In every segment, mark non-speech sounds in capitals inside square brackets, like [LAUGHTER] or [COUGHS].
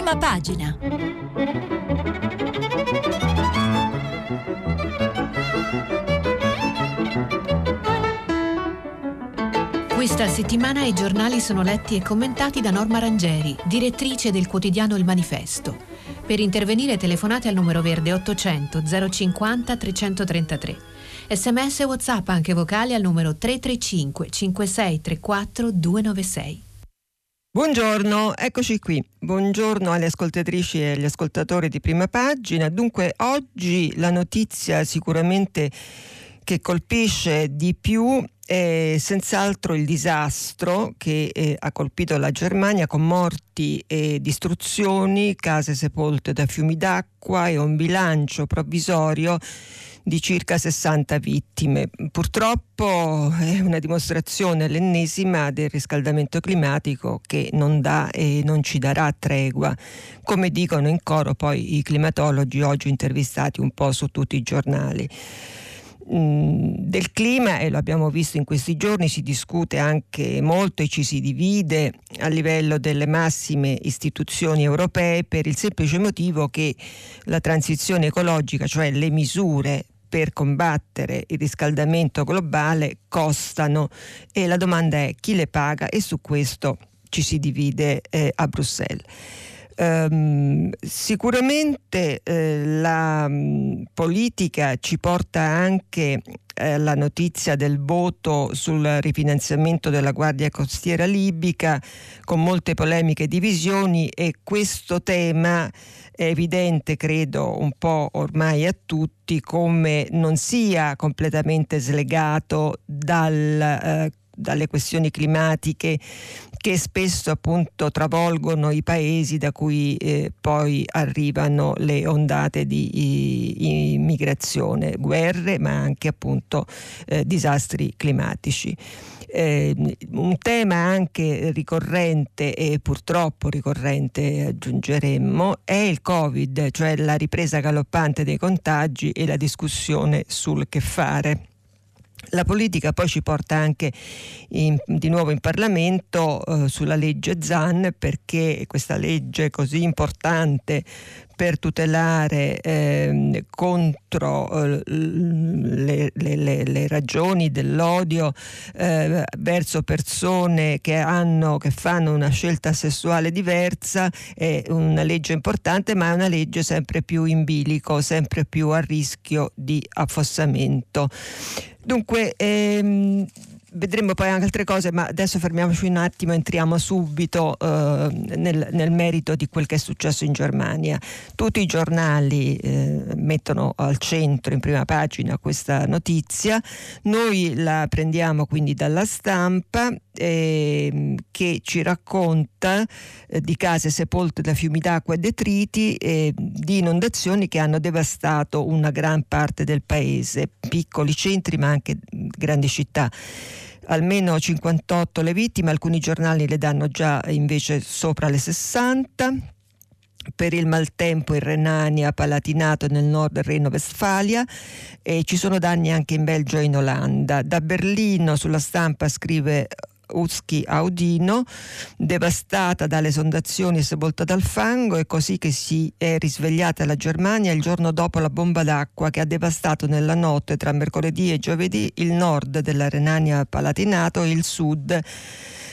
Prima pagina. Questa settimana i giornali sono letti e commentati da Norma Rangeri, direttrice del quotidiano Il Manifesto. Per intervenire telefonate al numero verde 800 050 333. Sms e WhatsApp anche vocali al numero 335 5634 296. Buongiorno, eccoci qui. Buongiorno alle ascoltatrici e agli ascoltatori di prima pagina. Dunque, oggi la notizia sicuramente che colpisce di più è senz'altro il disastro che eh, ha colpito la Germania con morti e distruzioni, case sepolte da fiumi d'acqua e un bilancio provvisorio di circa 60 vittime. Purtroppo è una dimostrazione l'ennesima del riscaldamento climatico che non dà e non ci darà tregua, come dicono in coro poi i climatologi oggi intervistati un po' su tutti i giornali del clima e lo abbiamo visto in questi giorni, si discute anche molto e ci si divide a livello delle massime istituzioni europee per il semplice motivo che la transizione ecologica, cioè le misure per combattere il riscaldamento globale costano e la domanda è chi le paga e su questo ci si divide eh, a Bruxelles. Um, sicuramente eh, la um, politica ci porta anche eh, la notizia del voto sul rifinanziamento della Guardia Costiera libica con molte polemiche e divisioni e questo tema è evidente, credo, un po' ormai a tutti come non sia completamente slegato dal eh, dalle questioni climatiche che spesso appunto travolgono i paesi da cui eh, poi arrivano le ondate di immigrazione, guerre ma anche appunto eh, disastri climatici. Eh, un tema anche ricorrente e purtroppo ricorrente aggiungeremmo è il Covid, cioè la ripresa galoppante dei contagi e la discussione sul che fare. La politica poi ci porta anche in, di nuovo in Parlamento eh, sulla legge ZAN perché questa legge così importante per tutelare eh, contro eh, le, le, le, ragioni dell'odio eh, verso persone che, hanno, che fanno una scelta sessuale diversa è una legge importante ma è una legge sempre più in bilico, sempre più a rischio di affossamento. Dunque, ehm, vedremo poi anche altre cose, ma adesso fermiamoci un attimo, entriamo subito eh, nel, nel, merito di quel che è successo in Germania. Tutti i giornali eh, mettono al centro, in prima pagina, questa notizia. Noi la prendiamo quindi dalla stampa eh, che ci racconta eh, di case sepolte da fiumi d'acqua e detriti, di inondazioni che hanno devastato una gran parte del paese, piccoli centri ma anche grandi città almeno 58 le vittime, alcuni giornali le danno già invece sopra le 60 per il maltempo in Renania, Palatinato nel nord Reno-Vestfalia e ci sono danni anche in Belgio e in Olanda. Da Berlino sulla stampa scrive Uski Audino, devastata dalle esondazioni e sepolta dal fango, è così che si è risvegliata la Germania il giorno dopo la bomba d'acqua che ha devastato nella notte tra mercoledì e giovedì il nord della Renania Palatinato e il sud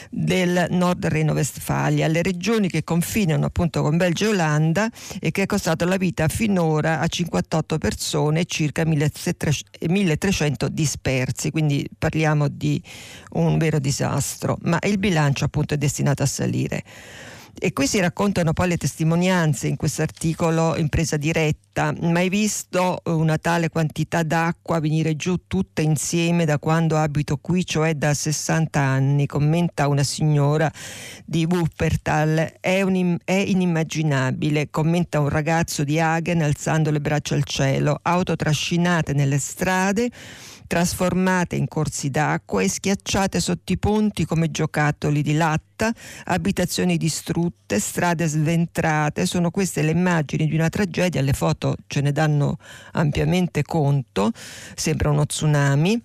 del Nord Reno-Vestfalia, le regioni che confinano appunto con Belgio e Olanda e che è costato la vita finora a 58 persone e circa 1300 dispersi, quindi parliamo di un vero disastro, ma il bilancio appunto è destinato a salire. E qui si raccontano poi le testimonianze in questo articolo Impresa diretta. Mai visto una tale quantità d'acqua venire giù tutta insieme da quando abito qui, cioè da 60 anni, commenta una signora di Wuppertal. È, un, è inimmaginabile, commenta un ragazzo di Hagen alzando le braccia al cielo. Auto trascinate nelle strade trasformate in corsi d'acqua e schiacciate sotto i ponti come giocattoli di latta, abitazioni distrutte, strade sventrate. Sono queste le immagini di una tragedia, le foto ce ne danno ampiamente conto, sembra uno tsunami,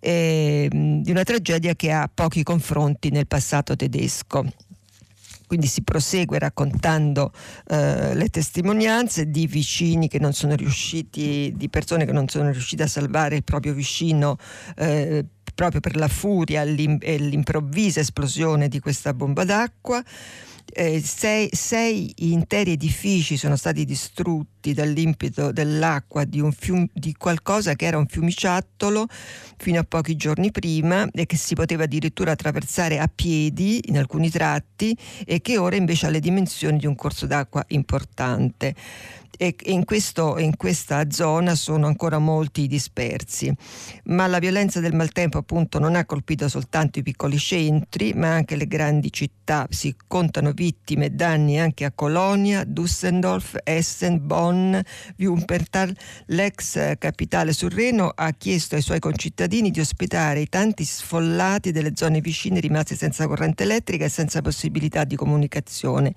eh, di una tragedia che ha pochi confronti nel passato tedesco. Quindi si prosegue raccontando eh, le testimonianze di vicini che non sono riusciti, di persone che non sono riuscite a salvare il proprio vicino eh, proprio per la furia e l'improvvisa esplosione di questa bomba d'acqua eh, sei, sei, interi edifici sono stati distrutti dall'impeto dell'acqua di, fium, di, qualcosa che era un fiumiciattolo fino a pochi giorni prima e che si poteva addirittura attraversare a piedi in alcuni tratti e che ora invece ha le dimensioni di un corso d'acqua importante e in, questo, in, questa zona sono ancora molti dispersi. Ma la violenza del maltempo appunto non ha colpito soltanto i piccoli centri, ma anche le grandi città. Si contano vittime e danni anche a Colonia, Düsseldorf, Essen, Bonn, Wuppertal. L'ex capitale sul Reno ha chiesto ai suoi concittadini di ospitare i tanti sfollati delle zone vicine rimasti senza corrente elettrica e senza possibilità di comunicazione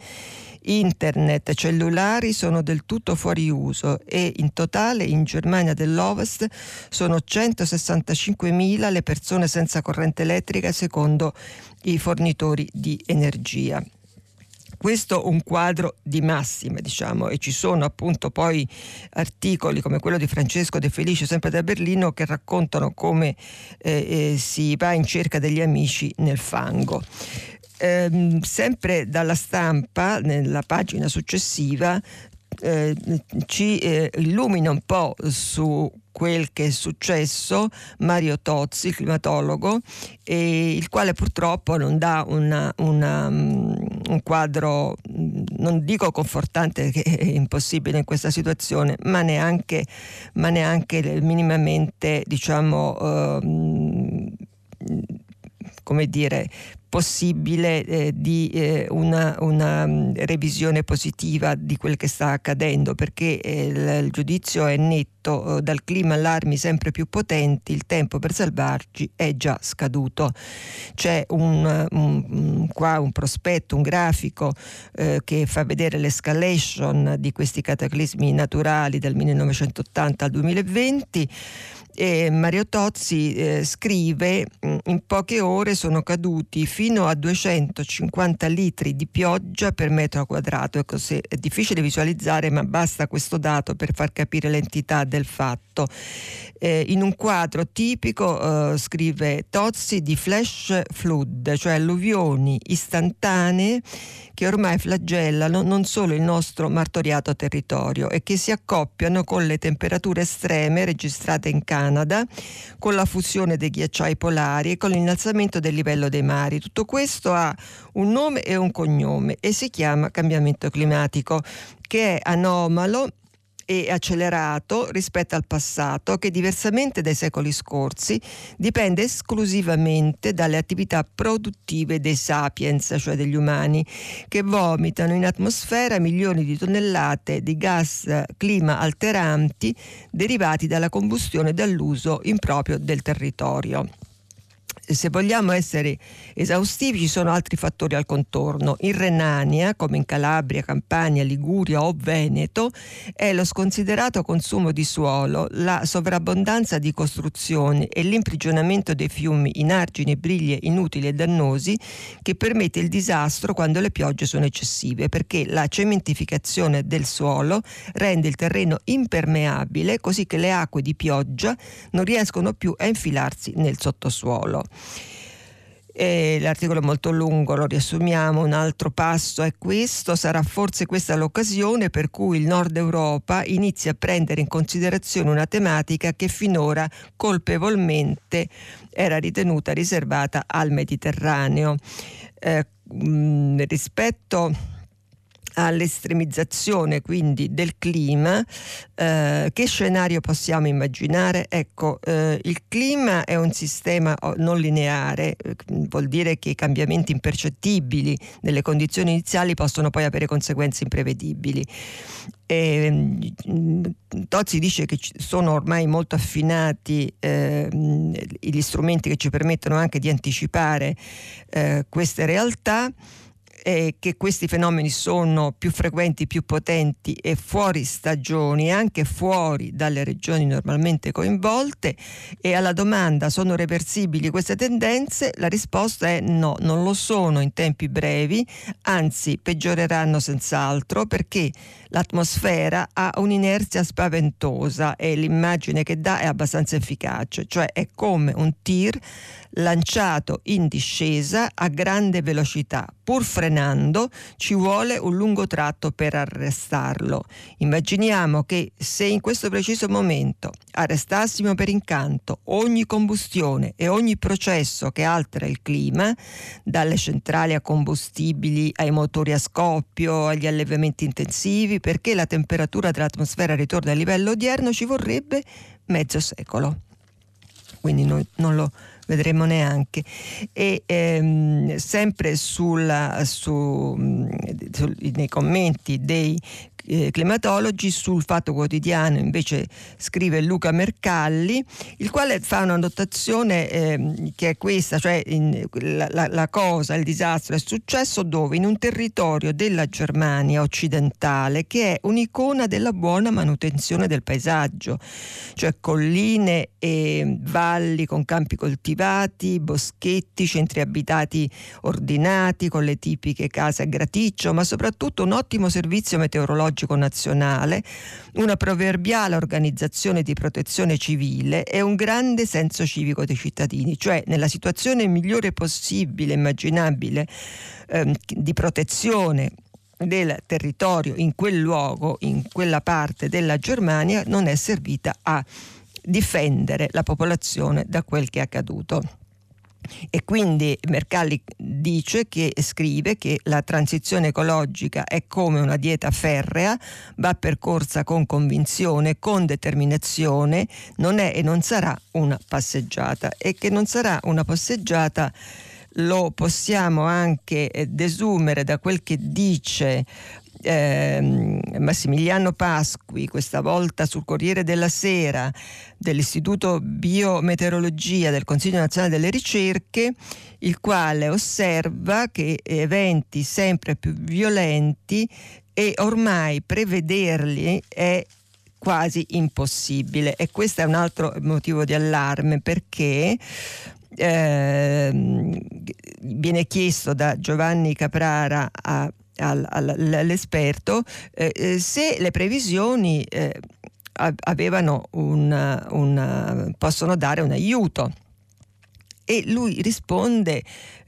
internet, cellulari sono del tutto fuori uso e in totale in Germania dell'Ovest sono 165.000 le persone senza corrente elettrica secondo i fornitori di energia. Questo un quadro di massime, diciamo, e ci sono appunto poi articoli come quello di Francesco De Felice, sempre da Berlino, che raccontano come eh, eh, si va in cerca degli amici nel fango ehm, sempre dalla stampa, nella pagina successiva, eh, ci eh, illumina un po' su quel che è successo Mario Tozzi, climatologo, il quale purtroppo non dà una, una, um, un quadro, non dico confortante che è impossibile in questa situazione, ma neanche, ma neanche minimamente diciamo, uh, come dire, possibile eh, di eh, una, una, mm, revisione positiva di quel che sta accadendo perché eh, il, giudizio è netto eh, dal clima allarmi sempre più potenti il tempo per salvarci è già scaduto. C'è un, un, qua un prospetto un grafico eh, che fa vedere l'escalation di questi cataclismi naturali dal 1980 al 2020 e Mario Tozzi eh, scrive mm, in poche ore sono caduti fino a 250 litri di pioggia per metro quadrato. Ecco, se è difficile visualizzare, ma basta questo dato per far capire l'entità del fatto. Eh, in un quadro tipico, eh, scrive Tozzi, di flash flood, cioè alluvioni istantanee che ormai flagellano non solo il nostro martoriato territorio e che si accoppiano con le temperature estreme registrate in Canada, con la fusione dei ghiacciai polari e con l'innalzamento del livello dei mari. Tutto questo ha un nome e un cognome e si chiama cambiamento climatico, che è anomalo e accelerato rispetto al passato che diversamente dai secoli scorsi dipende esclusivamente dalle attività produttive dei sapiens, cioè degli umani, che vomitano in atmosfera milioni di tonnellate di gas clima alteranti derivati dalla combustione e dall'uso improprio del territorio se vogliamo essere esaustivi ci sono altri fattori al contorno. In Renania, come in Calabria, Campania, Liguria o Veneto, è lo sconsiderato consumo di suolo, la sovrabbondanza di costruzioni e l'imprigionamento dei fiumi in argini e briglie inutili e dannosi che permette il disastro quando le piogge sono eccessive, perché la cementificazione del suolo rende il terreno impermeabile così che le acque di pioggia non riescono più a infilarsi nel sottosuolo. E l'articolo è molto lungo, lo riassumiamo, un altro passo è questo, sarà forse questa l'occasione per cui il Nord Europa inizia a prendere in considerazione una tematica che finora colpevolmente era ritenuta riservata al Mediterraneo. Eh, mh, rispetto all'estremizzazione quindi del clima, eh, che scenario possiamo immaginare? Ecco, eh, il clima è un sistema oh, non lineare, eh, vuol dire che i cambiamenti impercettibili nelle condizioni iniziali possono poi avere conseguenze imprevedibili. E, mm, Tozzi dice che sono ormai molto affinati eh, gli strumenti che ci permettono anche di anticipare eh, queste realtà eh, che questi fenomeni sono più frequenti, più potenti e fuori stagioni, anche fuori dalle regioni normalmente coinvolte. E alla domanda sono reversibili queste tendenze, la risposta è no, non lo sono in tempi brevi, anzi peggioreranno senz'altro perché l'atmosfera ha un'inerzia spaventosa e l'immagine che dà è abbastanza efficace, cioè è come un tir lanciato in discesa a grande velocità. Pur frenando ci vuole un lungo tratto per arrestarlo. Immaginiamo che se in questo preciso momento arrestassimo per incanto ogni combustione e ogni processo che altera il clima, dalle centrali a combustibili ai motori a scoppio, agli allevamenti intensivi, perché la temperatura dell'atmosfera ritorna a livello odierno ci vorrebbe mezzo secolo. Quindi noi non lo vedremo neanche. E ehm, sempre sulla, su, su, nei commenti dei eh, climatologi sul Fatto Quotidiano invece scrive Luca Mercalli, il quale fa una notazione eh, che è questa, cioè in, la, la, la, cosa, il disastro è successo dove? In un territorio della Germania occidentale che è un'icona della buona manutenzione del paesaggio, cioè colline e valli con campi coltivati, boschetti, centri abitati ordinati con le tipiche case a graticcio, ma soprattutto un ottimo servizio meteorologico Meteorologico Nazionale, una proverbiale organizzazione di protezione civile e un grande senso civico dei cittadini, cioè nella situazione migliore possibile, immaginabile, ehm, di protezione del territorio in quel luogo, in quella parte della Germania, non è servita a difendere la popolazione da quel che è accaduto. E quindi Mercalli dice che scrive che la transizione ecologica è come una dieta ferrea, va percorsa con convinzione, con determinazione, non è e non sarà una passeggiata. E che non sarà una passeggiata lo possiamo anche desumere da quel che dice eh, Massimiliano Pasqui, questa volta sul Corriere della Sera, dell'Istituto Biometeorologia del Consiglio Nazionale delle Ricerche, il quale osserva che eventi sempre più violenti e ormai prevederli è quasi impossibile. E questo è un altro motivo di allarme perché eh, viene chiesto da Giovanni Caprara a all'esperto eh, eh, se le previsioni eh, avevano un, un, possono dare un aiuto. E lui risponde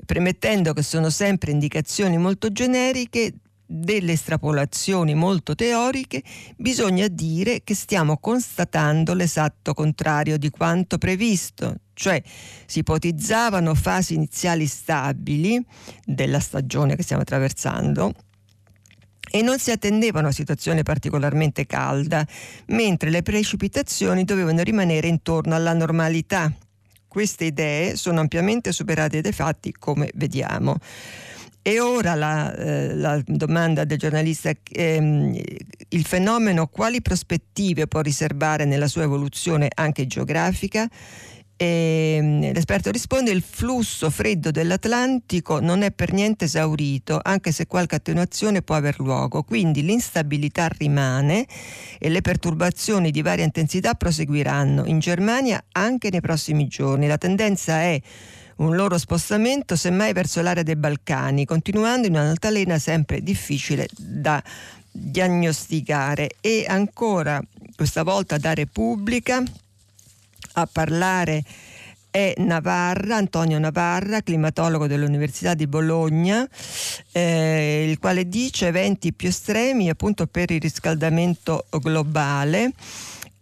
premettendo che sono sempre indicazioni molto generiche delle estrapolazioni molto teoriche, bisogna dire che stiamo constatando l'esatto contrario di quanto previsto, cioè si ipotizzavano fasi iniziali stabili della stagione che stiamo attraversando e non si attendeva a situazione particolarmente calda, mentre le precipitazioni dovevano rimanere intorno alla normalità. Queste idee sono ampiamente superate dai fatti, come vediamo. E ora la, eh, la domanda del giornalista, ehm, il fenomeno quali prospettive può riservare nella sua evoluzione anche geografica? E ehm, l'esperto risponde il flusso freddo dell'Atlantico non è per niente esaurito, anche se qualche attenuazione può aver luogo, quindi l'instabilità rimane e le perturbazioni di varia intensità proseguiranno in Germania anche nei prossimi giorni. La tendenza è un loro spostamento semmai verso l'area dei Balcani, continuando in un'altalena sempre difficile da diagnosticare. E ancora, questa volta da Repubblica, a parlare è Navarra, Antonio Navarra, climatologo dell'Università di Bologna, eh, il quale dice eventi più estremi appunto per il riscaldamento globale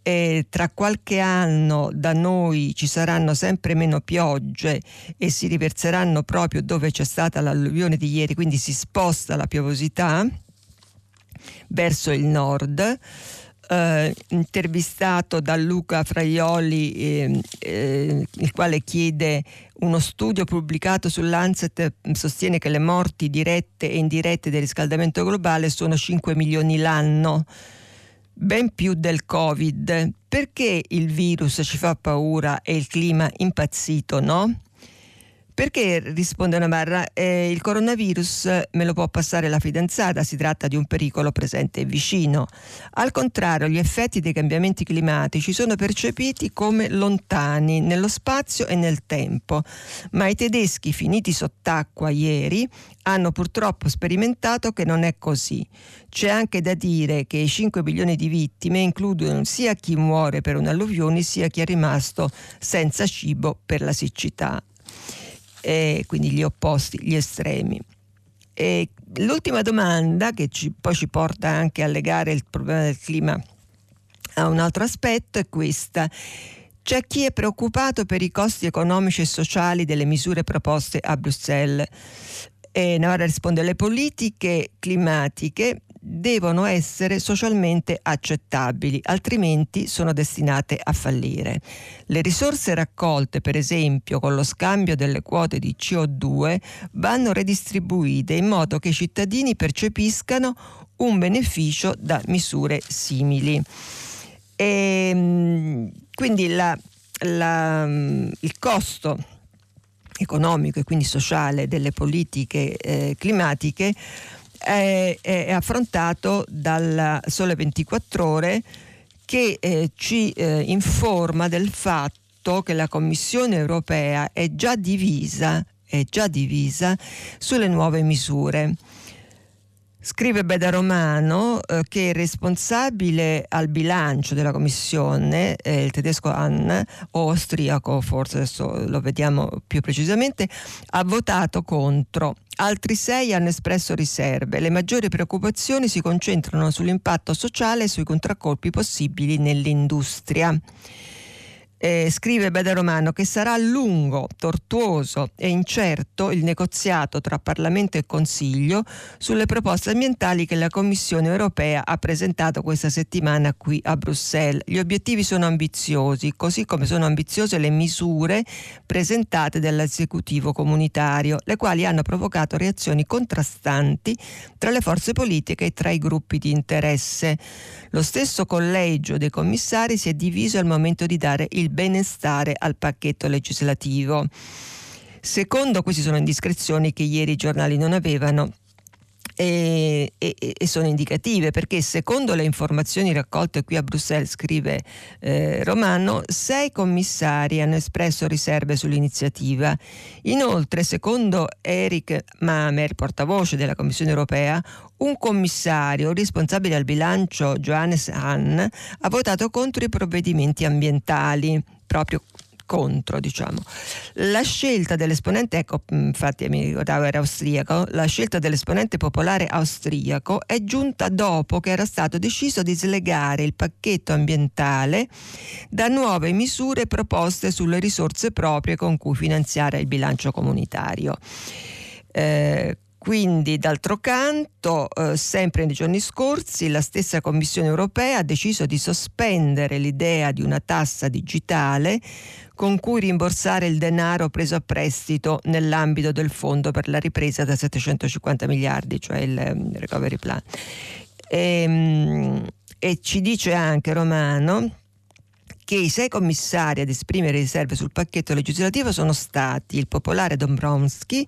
e tra qualche anno da noi ci saranno sempre meno piogge e si riverseranno proprio dove c'è stata l'alluvione di ieri, quindi si sposta la piovosità verso il nord. Eh, intervistato da Luca Fraioli, eh, eh, il quale chiede uno studio pubblicato sull'Ancet sostiene che le morti dirette e indirette del riscaldamento globale sono 5 milioni l'anno ben più del Covid. Perché il virus ci fa paura e il clima impazzito, no? Perché risponde Navarra, eh, il coronavirus me lo può passare la fidanzata, si tratta di un pericolo presente e vicino. Al contrario, gli effetti dei cambiamenti climatici sono percepiti come lontani nello spazio e nel tempo, ma i tedeschi finiti sott'acqua ieri hanno purtroppo sperimentato che non è così. C'è anche da dire che i 5 milioni di vittime includono sia chi muore per un'alluvione sia chi è rimasto senza cibo per la siccità e quindi gli opposti, gli estremi. E l'ultima domanda, che ci, poi ci porta anche a legare il problema del clima a un altro aspetto, è questa. C'è chi è preoccupato per i costi economici e sociali delle misure proposte a Bruxelles. E Navarra risponde: le politiche climatiche devono essere socialmente accettabili, altrimenti sono destinate a fallire. Le risorse raccolte, per esempio, con lo scambio delle quote di CO2, vanno redistribuite in modo che i cittadini percepiscano un beneficio da misure simili. E, ehm, quindi la, la, il costo economico e quindi sociale delle politiche eh, climatiche è, è affrontato dal Sole 24 Ore che eh, ci eh, informa del fatto che la Commissione europea è già divisa, è già divisa sulle nuove misure. Scrive Beda Romano eh, che il responsabile al bilancio della commissione, eh, il tedesco Ann, o austriaco forse adesso lo vediamo più precisamente, ha votato contro. Altri sei hanno espresso riserve. Le maggiori preoccupazioni si concentrano sull'impatto sociale e sui contraccolpi possibili nell'industria eh, scrive Beda Romano che sarà lungo, tortuoso e incerto il negoziato tra Parlamento e Consiglio sulle proposte ambientali che la Commissione europea ha presentato questa settimana qui a Bruxelles. Gli obiettivi sono ambiziosi, così come sono ambiziose le misure presentate dall'esecutivo comunitario, le quali hanno provocato reazioni contrastanti tra le forze politiche e tra i gruppi di interesse. Lo stesso collegio dei commissari si è diviso al momento di dare il benestare al pacchetto legislativo. Secondo, queste sono indiscrezioni che ieri i giornali non avevano, e, e, e, sono indicative perché secondo le informazioni raccolte qui a Bruxelles, scrive eh, Romano, sei commissari hanno espresso riserve sull'iniziativa. Inoltre, secondo Eric Mamer, portavoce della Commissione europea, un commissario responsabile al bilancio, Johannes Hahn, ha votato contro i provvedimenti ambientali proprio contro, diciamo. La scelta dell'esponente, ecco, infatti mi ricordavo era austriaco, la scelta dell'esponente popolare austriaco è giunta dopo che era stato deciso di slegare il pacchetto ambientale da nuove misure proposte sulle risorse proprie con cui finanziare il bilancio comunitario. Eh, quindi, d'altro canto, eh, sempre nei giorni scorsi, la stessa Commissione europea ha deciso di sospendere l'idea di una tassa digitale con cui rimborsare il denaro preso a prestito nell'ambito del fondo per la ripresa da 750 miliardi, cioè il um, recovery plan. E, um, e ci dice anche Romano che i sei commissari ad esprimere riserve sul pacchetto legislativo sono stati il popolare Dombrowski,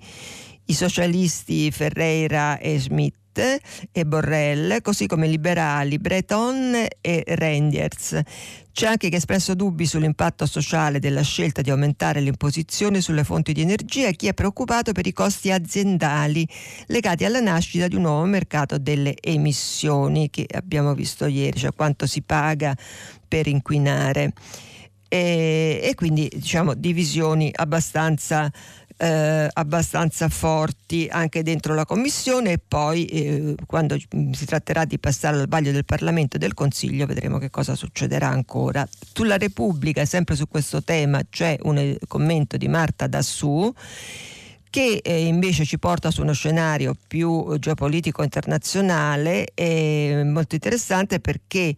i socialisti Ferreira e Schmidt e Borrell, così come liberali Breton e Reinders. C'è anche chi ha espresso dubbi sull'impatto sociale della scelta di aumentare l'imposizione sulle fonti di energia e chi è preoccupato per i costi aziendali legati alla nascita di un nuovo mercato delle emissioni che abbiamo visto ieri, cioè quanto si paga per inquinare. E, e quindi diciamo divisioni abbastanza eh, abbastanza forti anche dentro la Commissione e poi eh, quando si tratterà di passare al vaglio del Parlamento e del Consiglio vedremo che cosa succederà ancora. Sulla Repubblica, sempre su questo tema, c'è un eh, commento di Marta Dassù che eh, invece ci porta su uno scenario più geopolitico internazionale molto interessante perché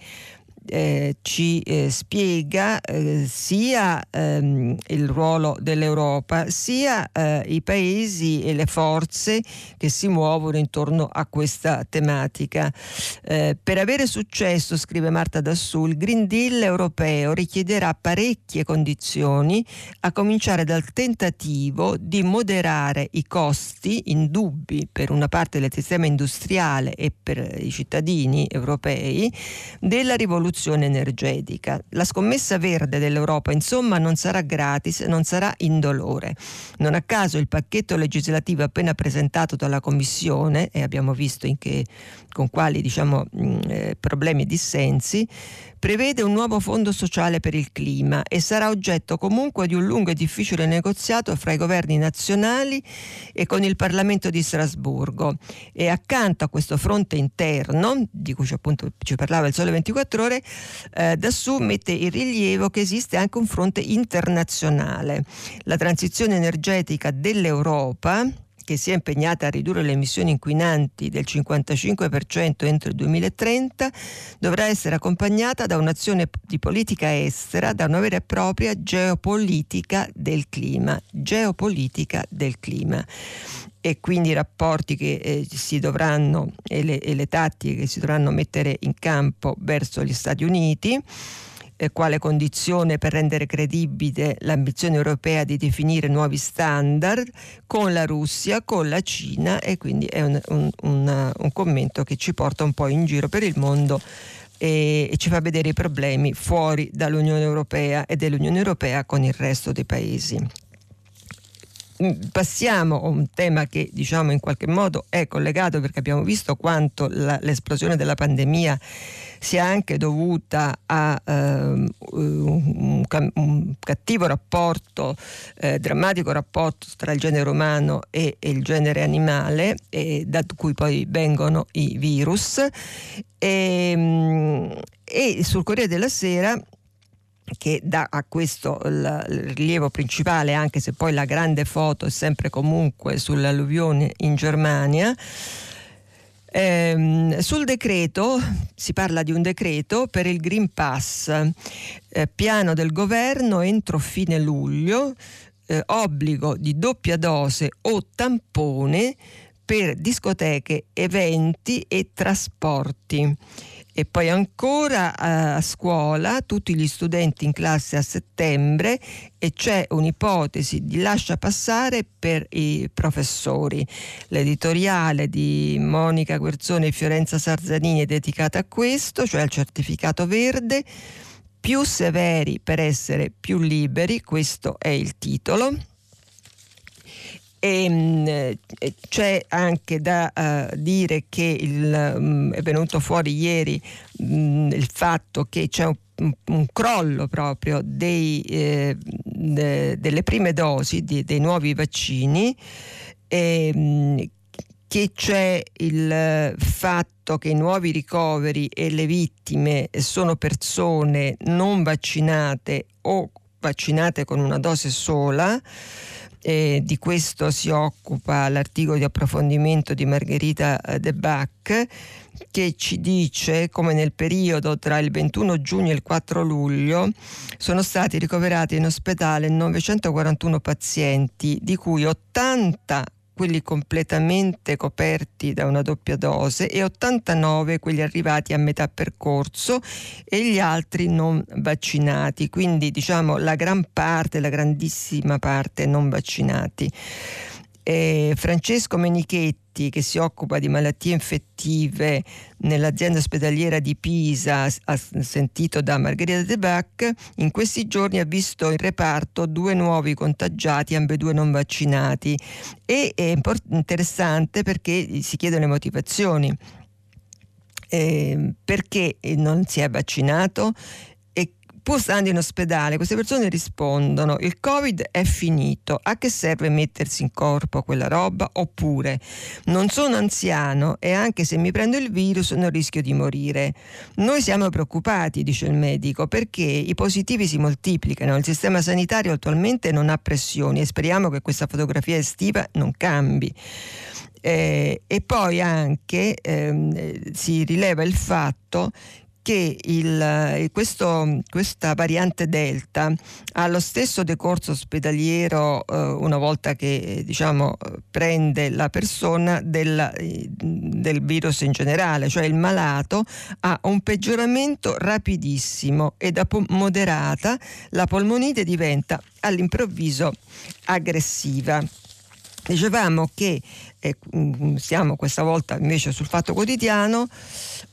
eh, ci eh, spiega eh, sia ehm, il ruolo dell'Europa sia eh, i paesi e le forze che si muovono intorno a questa tematica. Eh, per avere successo, scrive Marta Dassù, il Green Deal europeo richiederà parecchie condizioni, a cominciare dal tentativo di moderare i costi indubbi per una parte del sistema industriale e per i cittadini europei della rivoluzione energetica. La scommessa verde dell'Europa, insomma, non sarà gratis, non sarà indolore. Non a caso il pacchetto legislativo appena presentato dalla Commissione, e abbiamo visto che, con quali diciamo, eh, problemi e dissensi, prevede un nuovo fondo sociale per il clima e sarà oggetto comunque di un lungo e difficile negoziato fra i governi nazionali e con il Parlamento di Strasburgo. E accanto a questo fronte interno, di cui appunto ci parlava il Sole 24 Ore, eh, Dassù mette in rilievo che esiste anche un fronte internazionale. La transizione energetica dell'Europa, che si è impegnata a ridurre le emissioni inquinanti del 55% entro il 2030, dovrà essere accompagnata da un'azione di politica estera, da una vera e propria geopolitica del clima. Geopolitica del clima e quindi i rapporti che eh, si dovranno e le, e le tattiche che si dovranno mettere in campo verso gli Stati Uniti eh, quale condizione per rendere credibile l'ambizione europea di definire nuovi standard con la Russia, con la Cina e quindi è un, un, un, un commento che ci porta un po' in giro per il mondo e, ci fa vedere i problemi fuori dall'Unione Europea e dell'Unione Europea con il resto dei paesi. Mm, passiamo a un tema che diciamo in qualche modo è collegato perché abbiamo visto quanto la, l'esplosione della pandemia sia anche dovuta a eh, un, un, cattivo rapporto, eh, drammatico rapporto tra il genere umano e, e il genere animale, e da cui poi vengono i virus. E, mm, e sul Corriere della Sera che dà a questo il rilievo principale, anche se poi la grande foto è sempre comunque sull'alluvione in Germania, eh, sul decreto, si parla di un decreto per il Green Pass, eh, piano del governo entro fine luglio, eh, obbligo di doppia dose o tampone per discoteche, eventi e trasporti. E poi ancora a scuola tutti gli studenti in classe a settembre e c'è un'ipotesi di lascia passare per i professori. L'editoriale di Monica Guerzone e Fiorenza Sarzanini è dedicata a questo, cioè al certificato verde più severi per essere più liberi, questo è il titolo. E, mh, c'è anche da uh, dire che il, mh, è venuto fuori ieri mh, il fatto che c'è un, un, crollo proprio dei, eh, de, delle prime dosi di, dei nuovi vaccini. E, che c'è il fatto che i nuovi ricoveri e le vittime sono persone non vaccinate o vaccinate con una dose sola eh, di questo si occupa l'articolo di approfondimento di Margherita eh, De Bac che ci dice come nel periodo tra il 21 giugno e il 4 luglio sono stati ricoverati in ospedale 941 pazienti, di cui 80 quelli completamente coperti da una doppia dose e 89 quelli arrivati a metà percorso e gli altri non vaccinati, quindi diciamo la gran parte, la grandissima parte non vaccinati. Eh, Francesco Menichetti, che si occupa di malattie infettive nell'azienda ospedaliera di Pisa, ha sentito da Margherita De Bac, in questi giorni ha visto in reparto due nuovi contagiati, ambedue non vaccinati. E è interessante perché si chiedono le motivazioni. Eh, perché non si è vaccinato pur stando in ospedale, queste persone rispondono: il Covid è finito, a che serve mettersi in corpo quella roba? Oppure non sono anziano e anche se mi prendo il virus non rischio di morire. Noi siamo preoccupati, dice il medico, perché i positivi si moltiplicano, il sistema sanitario attualmente non ha pressioni e speriamo che questa fotografia estiva non cambi. Eh, e poi anche ehm, si rileva il fatto che il, questo, questa variante Delta ha lo stesso decorso ospedaliero eh, una volta che diciamo, prende la persona del, del virus in generale, cioè il malato ha un peggioramento rapidissimo e da moderata la polmonite diventa all'improvviso aggressiva. Dicevamo che eh, siamo questa volta invece sul Fatto Quotidiano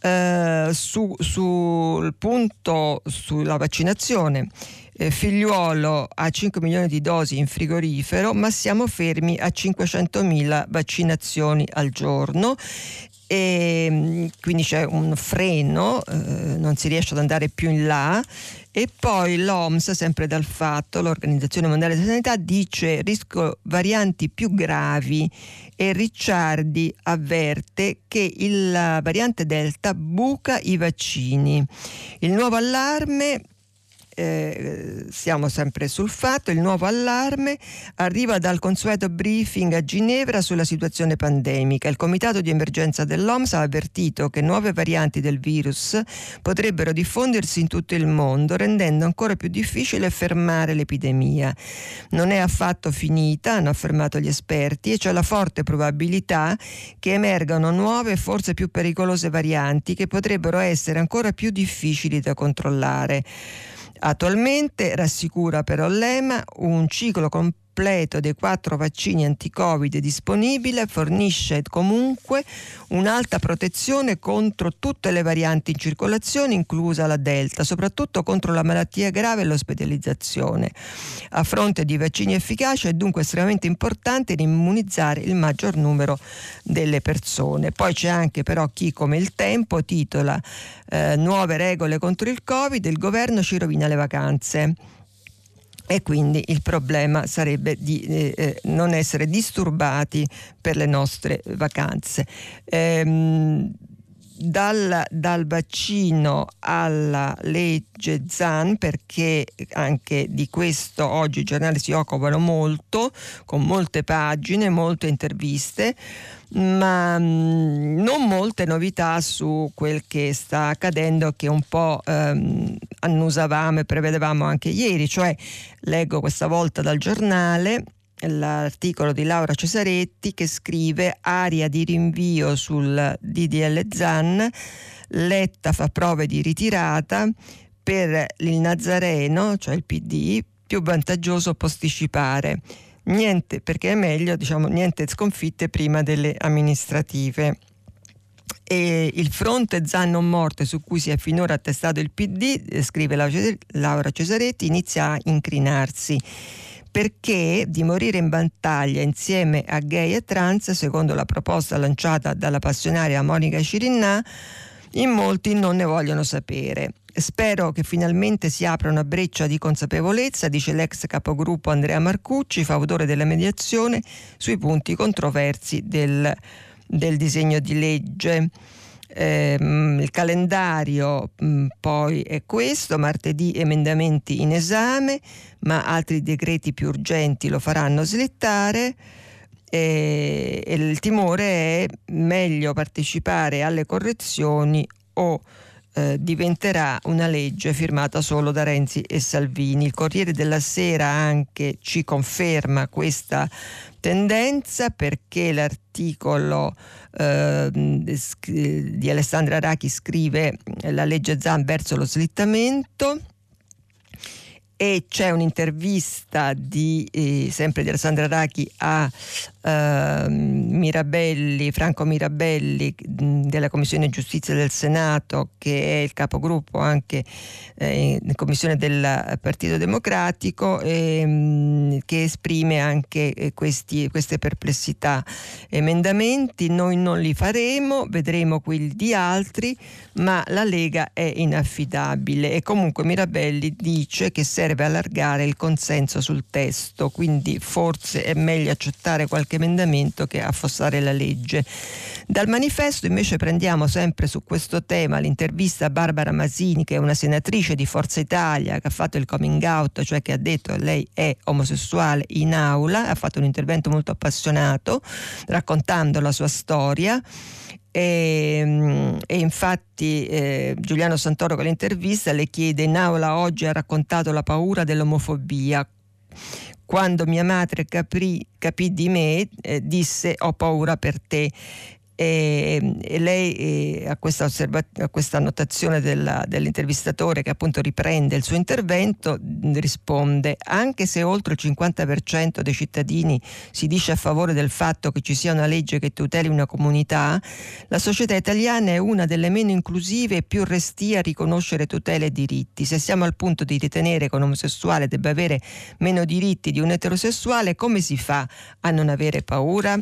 eh, su, sul punto sulla vaccinazione. Eh, figliuolo ha 5 milioni di dosi in frigorifero, ma siamo fermi a 500 mila vaccinazioni al giorno e mm, quindi c'è un freno, eh, non si riesce ad andare più in là e poi l'OMS, sempre dal fatto, l'Organizzazione Mondiale della Sanità, dice rischio varianti più gravi e Ricciardi avverte che la variante Delta buca i vaccini. Il nuovo allarme eh, siamo sempre sul fatto, il nuovo allarme arriva dal consueto briefing a Ginevra sulla situazione pandemica. Il comitato di emergenza dell'OMS ha avvertito che nuove varianti del virus potrebbero diffondersi in tutto il mondo, rendendo ancora più difficile fermare l'epidemia. Non è affatto finita, hanno affermato gli esperti, e c'è la forte probabilità che emergano nuove e forse più pericolose varianti che potrebbero essere ancora più difficili da controllare. Attualmente, rassicura però l'EMA, un ciclo completo completo dei quattro vaccini anti-Covid disponibile fornisce comunque un'alta protezione contro tutte le varianti in circolazione, inclusa la Delta, soprattutto contro la malattia grave e l'ospedalizzazione. A fronte di vaccini efficaci è dunque estremamente importante immunizzare il maggior numero delle persone. Poi c'è anche però chi come il tempo titola eh, Nuove regole contro il Covid, il governo ci rovina le vacanze e quindi il problema sarebbe di eh, eh, non essere disturbati per le nostre vacanze. Ehm, dal, dal, vaccino alla legge ZAN, perché anche di questo oggi i giornali si occupano molto, con molte pagine, molte interviste ma mh, mm, non molte novità su quel che sta accadendo che un po' ehm, annusavamo e prevedevamo anche ieri, cioè leggo questa volta dal giornale l'articolo di Laura Cesaretti che scrive aria di rinvio sul DDL ZAN, Letta fa prove di ritirata per il Nazareno, cioè il PD, più vantaggioso posticipare niente, perché è meglio, diciamo, niente sconfitte prima delle amministrative. E il fronte Zan non morte su cui si è finora attestato il PD, eh, scrive Laura Cesaretti, inizia a incrinarsi perché di morire in battaglia insieme a gay e trans, secondo la proposta lanciata dalla passionaria Monica Cirinnà, in molti non ne vogliono sapere. Spero che finalmente si apra una breccia di consapevolezza, dice l'ex capogruppo Andrea Marcucci, fautore della mediazione, sui punti controversi del, del disegno di legge. Eh, il calendario mh, mm, poi è questo, martedì emendamenti in esame, ma altri decreti più urgenti lo faranno slittare e, il timore è meglio partecipare alle correzioni o eh, diventerà una legge firmata solo da Renzi e Salvini. Il Corriere della Sera anche ci conferma questa tendenza perché l'articolo eh, di Alessandra Rachi scrive la legge Zan verso lo slittamento e c'è un'intervista di, eh, sempre di Alessandra Rachi a eh, Mirabelli, Franco Mirabelli della Commissione Giustizia del Senato che è il capogruppo anche eh, in Commissione del Partito Democratico e, mh, che esprime anche eh, questi, queste perplessità. Emendamenti noi non li faremo, vedremo quelli di altri, ma la Lega è inaffidabile e comunque Mirabelli dice che serve allargare il consenso sul testo, quindi forse è meglio accettare qualche emendamento che affossare la legge. Dal manifesto invece prendiamo sempre su questo tema l'intervista a Barbara Masini, che è una senatrice di Forza Italia, che ha fatto il coming out, cioè che ha detto lei è omosessuale in aula, ha fatto un intervento molto appassionato raccontando la sua storia E, mm, e, infatti eh, Giuliano Santoro con l'intervista le chiede in aula oggi ha raccontato la paura dell'omofobia. Quando mia madre capì, capì di me eh, disse ho paura per te e, e lei e a, questa osserva- a, questa annotazione della, dell'intervistatore che appunto riprende il suo intervento risponde anche se oltre il 50% dei cittadini si dice a favore del fatto che ci sia una legge che tuteli una comunità la società italiana è una delle meno inclusive e più restie a riconoscere tutele e diritti se siamo al punto di ritenere che un omosessuale debba avere meno diritti di un eterosessuale come si fa a non avere paura?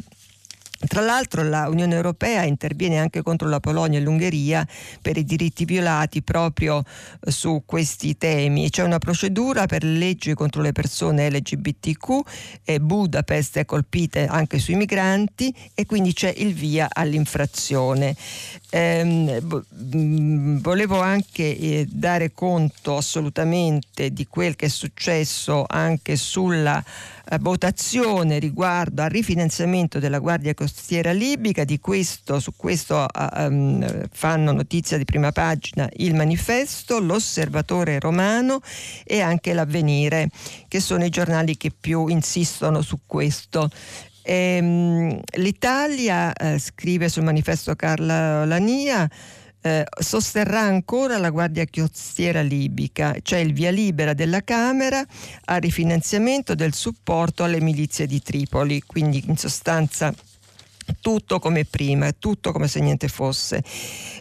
Tra l'altro la Unione Europea interviene anche contro la Polonia e l'Ungheria per i diritti violati proprio eh, su questi temi. C'è una procedura per leggi contro le persone LGBTQ e Budapest è colpita anche sui migranti e quindi c'è il via all'infrazione. Ehm, mm, volevo anche eh, dare conto assolutamente di quel che è successo anche sulla eh, votazione riguardo al rifinanziamento della Guardia Costiera Libica, di questo, su questo um, fanno notizia di prima pagina il manifesto, l'Osservatore Romano e anche l'Avvenire, che sono i giornali che più insistono su questo. Ehm, L'Italia, eh, scrive sul manifesto Carla Lania, eh, sosterrà ancora la Guardia Costiera libica, cioè il via libera della Camera al rifinanziamento del supporto alle milizie di Tripoli, quindi in sostanza tutto come prima, tutto come se niente fosse.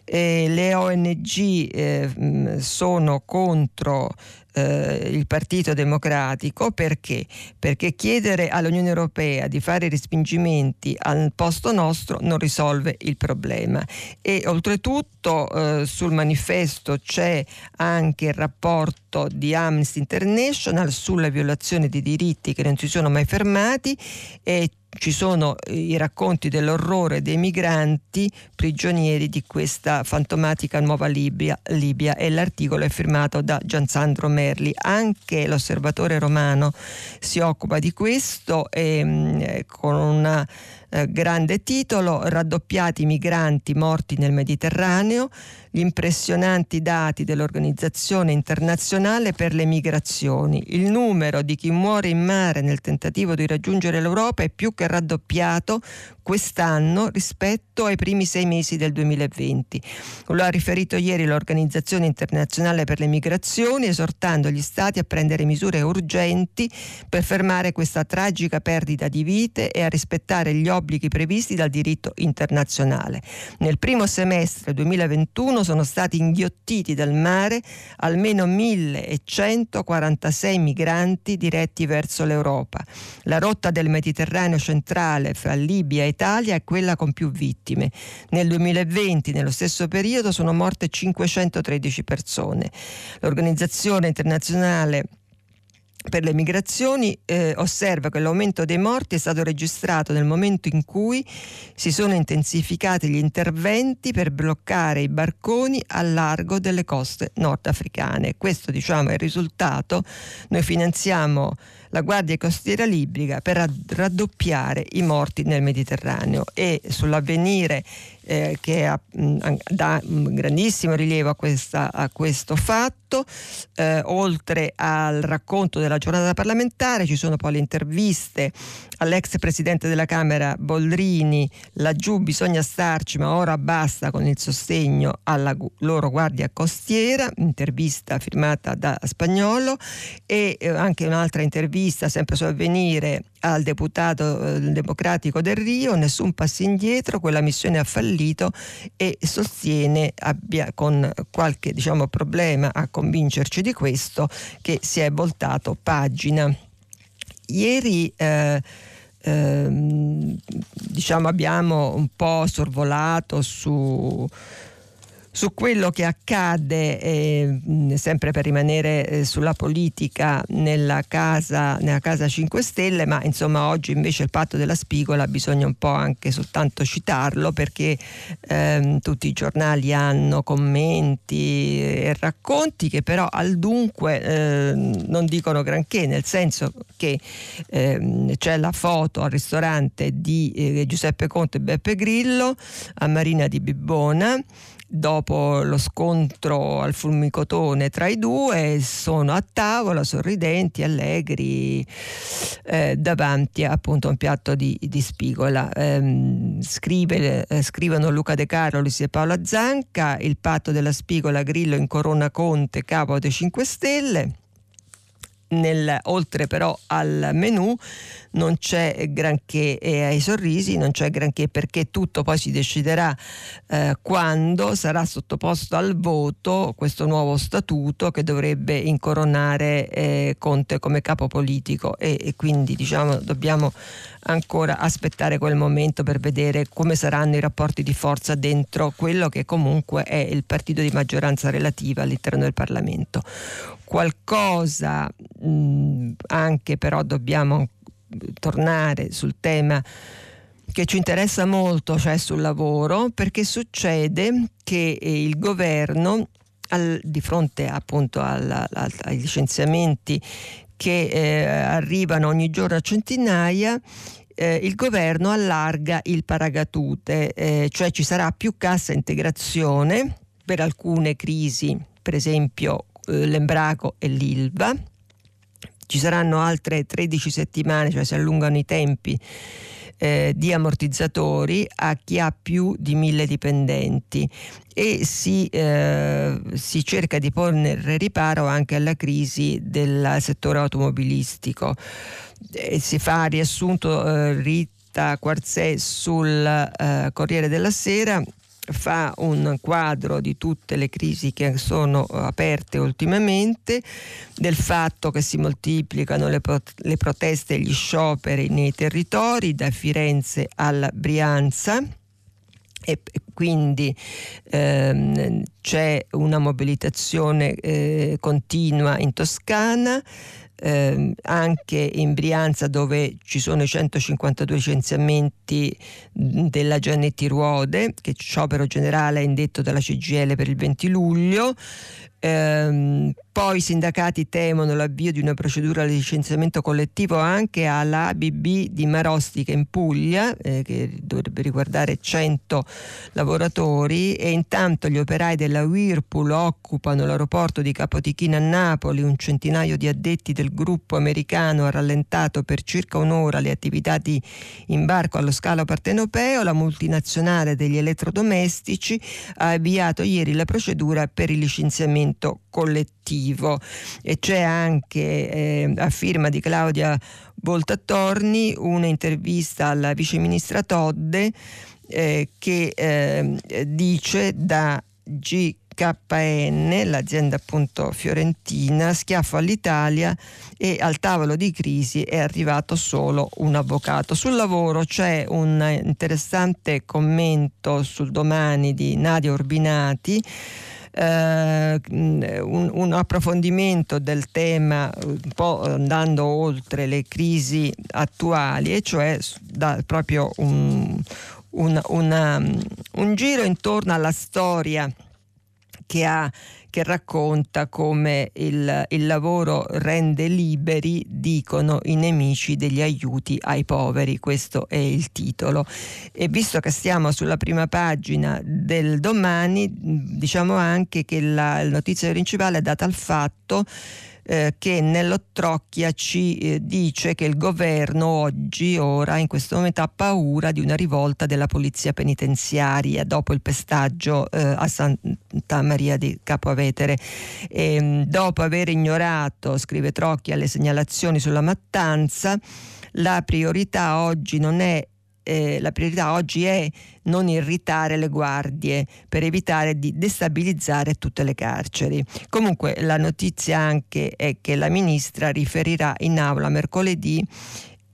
Eh, le ONG eh, sono contro eh, il Partito Democratico perché? Perché chiedere all'Unione Europea di fare respingimenti al posto nostro non risolve il problema e oltretutto eh, sul manifesto c'è anche il rapporto di Amnesty International sulla violazione di diritti che non si sono mai fermati e ci sono i racconti dell'orrore dei migranti prigionieri di questa fantomatica nuova Libia, Libia e l'articolo è firmato da Giansandro Merli. Anche l'osservatore romano si occupa di questo e, mm, con una eh, grande titolo, raddoppiati i migranti morti nel Mediterraneo, gli impressionanti dati dell'Organizzazione internazionale per le migrazioni. Il numero di chi muore in mare nel tentativo di raggiungere l'Europa è più che raddoppiato quest'anno rispetto ai primi sei mesi del 2020. Lo ha riferito ieri l'Organizzazione internazionale per le migrazioni, esortando gli Stati a prendere misure urgenti per fermare questa tragica perdita di vite e a rispettare gli obblighi previsti dal diritto internazionale. Nel primo semestre 2021 2021 sono stati inghiottiti dal mare almeno 1146 migranti diretti verso l'Europa. La rotta del Mediterraneo centrale fra Libia e Italia è quella con più vittime. Nel 2020, nello stesso periodo, sono morte 513 persone. L'Organizzazione internazionale per le migrazioni eh, osserva che l'aumento dei morti è stato registrato nel momento in cui si sono intensificati gli interventi per bloccare i barconi a largo delle coste nordafricane. Questo diciamo, è il risultato. Noi finanziamo la Guardia Costiera Libica per raddoppiare i morti nel Mediterraneo e sull'avvenire eh, che ha, mh, dà mh, grandissimo rilievo a, questa, a questo fatto. Eh, oltre al racconto della giornata parlamentare ci sono poi le interviste all'ex presidente della Camera Boldrini, laggiù bisogna starci ma ora basta con il sostegno alla loro guardia costiera, intervista firmata da Spagnolo e eh, anche un'altra intervista sempre su avvenire al deputato eh, democratico del Rio, nessun passo indietro, quella missione ha fallito e sostiene abbia con qualche diciamo, problema a convincerci di questo che si è voltato pagina. Ieri eh, ehm, diciamo abbiamo un po' sorvolato su su quello che accade, eh, sempre per rimanere eh, sulla politica nella casa, nella casa 5 Stelle, ma insomma oggi invece il patto della spigola bisogna un po' anche soltanto citarlo perché ehm, tutti i giornali hanno commenti e racconti che però al dunque eh, non dicono granché, nel senso che ehm, c'è la foto al ristorante di eh, Giuseppe Conte e Beppe Grillo a Marina di Bibbona dopo lo scontro al fulmicotone tra i due, sono a tavola sorridenti, allegri, eh, davanti appunto a un piatto di, di spigola. Eh, scrive, eh, scrivono Luca De Carolis e Paola Zanca, il patto della spigola Grillo in Corona Conte, capo dei 5 Stelle nel, oltre però al menù non c'è granché e ai sorrisi non c'è granché perché tutto poi si deciderà eh, quando sarà sottoposto al voto questo nuovo statuto che dovrebbe incoronare eh, Conte come capo politico. E, e quindi diciamo dobbiamo ancora aspettare quel momento per vedere come saranno i rapporti di forza dentro quello che comunque è il partito di maggioranza relativa all'interno del Parlamento. Qualcosa mh, anche però dobbiamo tornare sul tema che ci interessa molto, cioè sul lavoro, perché succede che il governo al, di fronte appunto al, al, ai licenziamenti che eh, arrivano ogni giorno a centinaia, eh, il governo allarga il paragatute, eh, cioè ci sarà più cassa integrazione per alcune crisi, per esempio eh, l'Embraco e l'Ilva. Ci saranno altre 13 settimane, cioè si allungano i tempi eh, di ammortizzatori a chi ha più di mille dipendenti e si, eh, si cerca di porre riparo anche alla crisi del settore automobilistico. Eh, si fa riassunto eh, Rita Quarzè sul eh, Corriere della Sera fa un quadro di tutte le crisi che sono aperte ultimamente, del fatto che si moltiplicano le, le proteste e gli scioperi nei territori, da Firenze alla Brianza. E quindi ehm, c'è una mobilitazione eh, continua in Toscana eh, anche in Brianza dove ci sono i 152 licenziamenti della Giannetti Ruode, che sciopero generale è indetto dalla CGL per il 20 luglio, Ehm, poi i sindacati temono l'avvio di una procedura di licenziamento collettivo anche all'ABB di Marostica in Puglia, eh, che dovrebbe riguardare 100 lavoratori, e intanto gli operai della Whirlpool occupano l'aeroporto di Capotichina a Napoli, un centinaio di addetti del gruppo americano ha rallentato per circa un'ora le attività di imbarco allo scalo partenopeo, la multinazionale degli elettrodomestici ha avviato ieri la procedura per il licenziamento movimento collettivo e c'è anche eh, a firma di Claudia Voltattorni un'intervista alla viceministra eh, che eh, dice da G KN, l'azienda appunto fiorentina, schiaffo all'Italia e al tavolo di crisi è arrivato solo un avvocato. Sul lavoro c'è un interessante commento sul domani di Nadia Urbinati eh, un, un, approfondimento del tema un po' andando oltre le crisi attuali e cioè da proprio un, un, una, un giro intorno alla storia che ha che racconta come il, il, lavoro rende liberi, dicono i nemici degli aiuti ai poveri, questo è il titolo. E visto che stiamo sulla prima pagina del domani, diciamo anche che la, notizia principale è data al fatto eh, che nell'Ottrocchia ci eh, dice che il governo oggi, ora, in questo momento ha paura di una rivolta della polizia penitenziaria dopo il pestaggio eh, a Santa Maria di Capovetere. E, ehm, dopo aver ignorato, scrive Trocchia, le segnalazioni sulla mattanza, la priorità oggi non è eh, la priorità oggi è non irritare le guardie per evitare di destabilizzare tutte le carceri. Comunque la notizia anche è che la ministra riferirà in aula mercoledì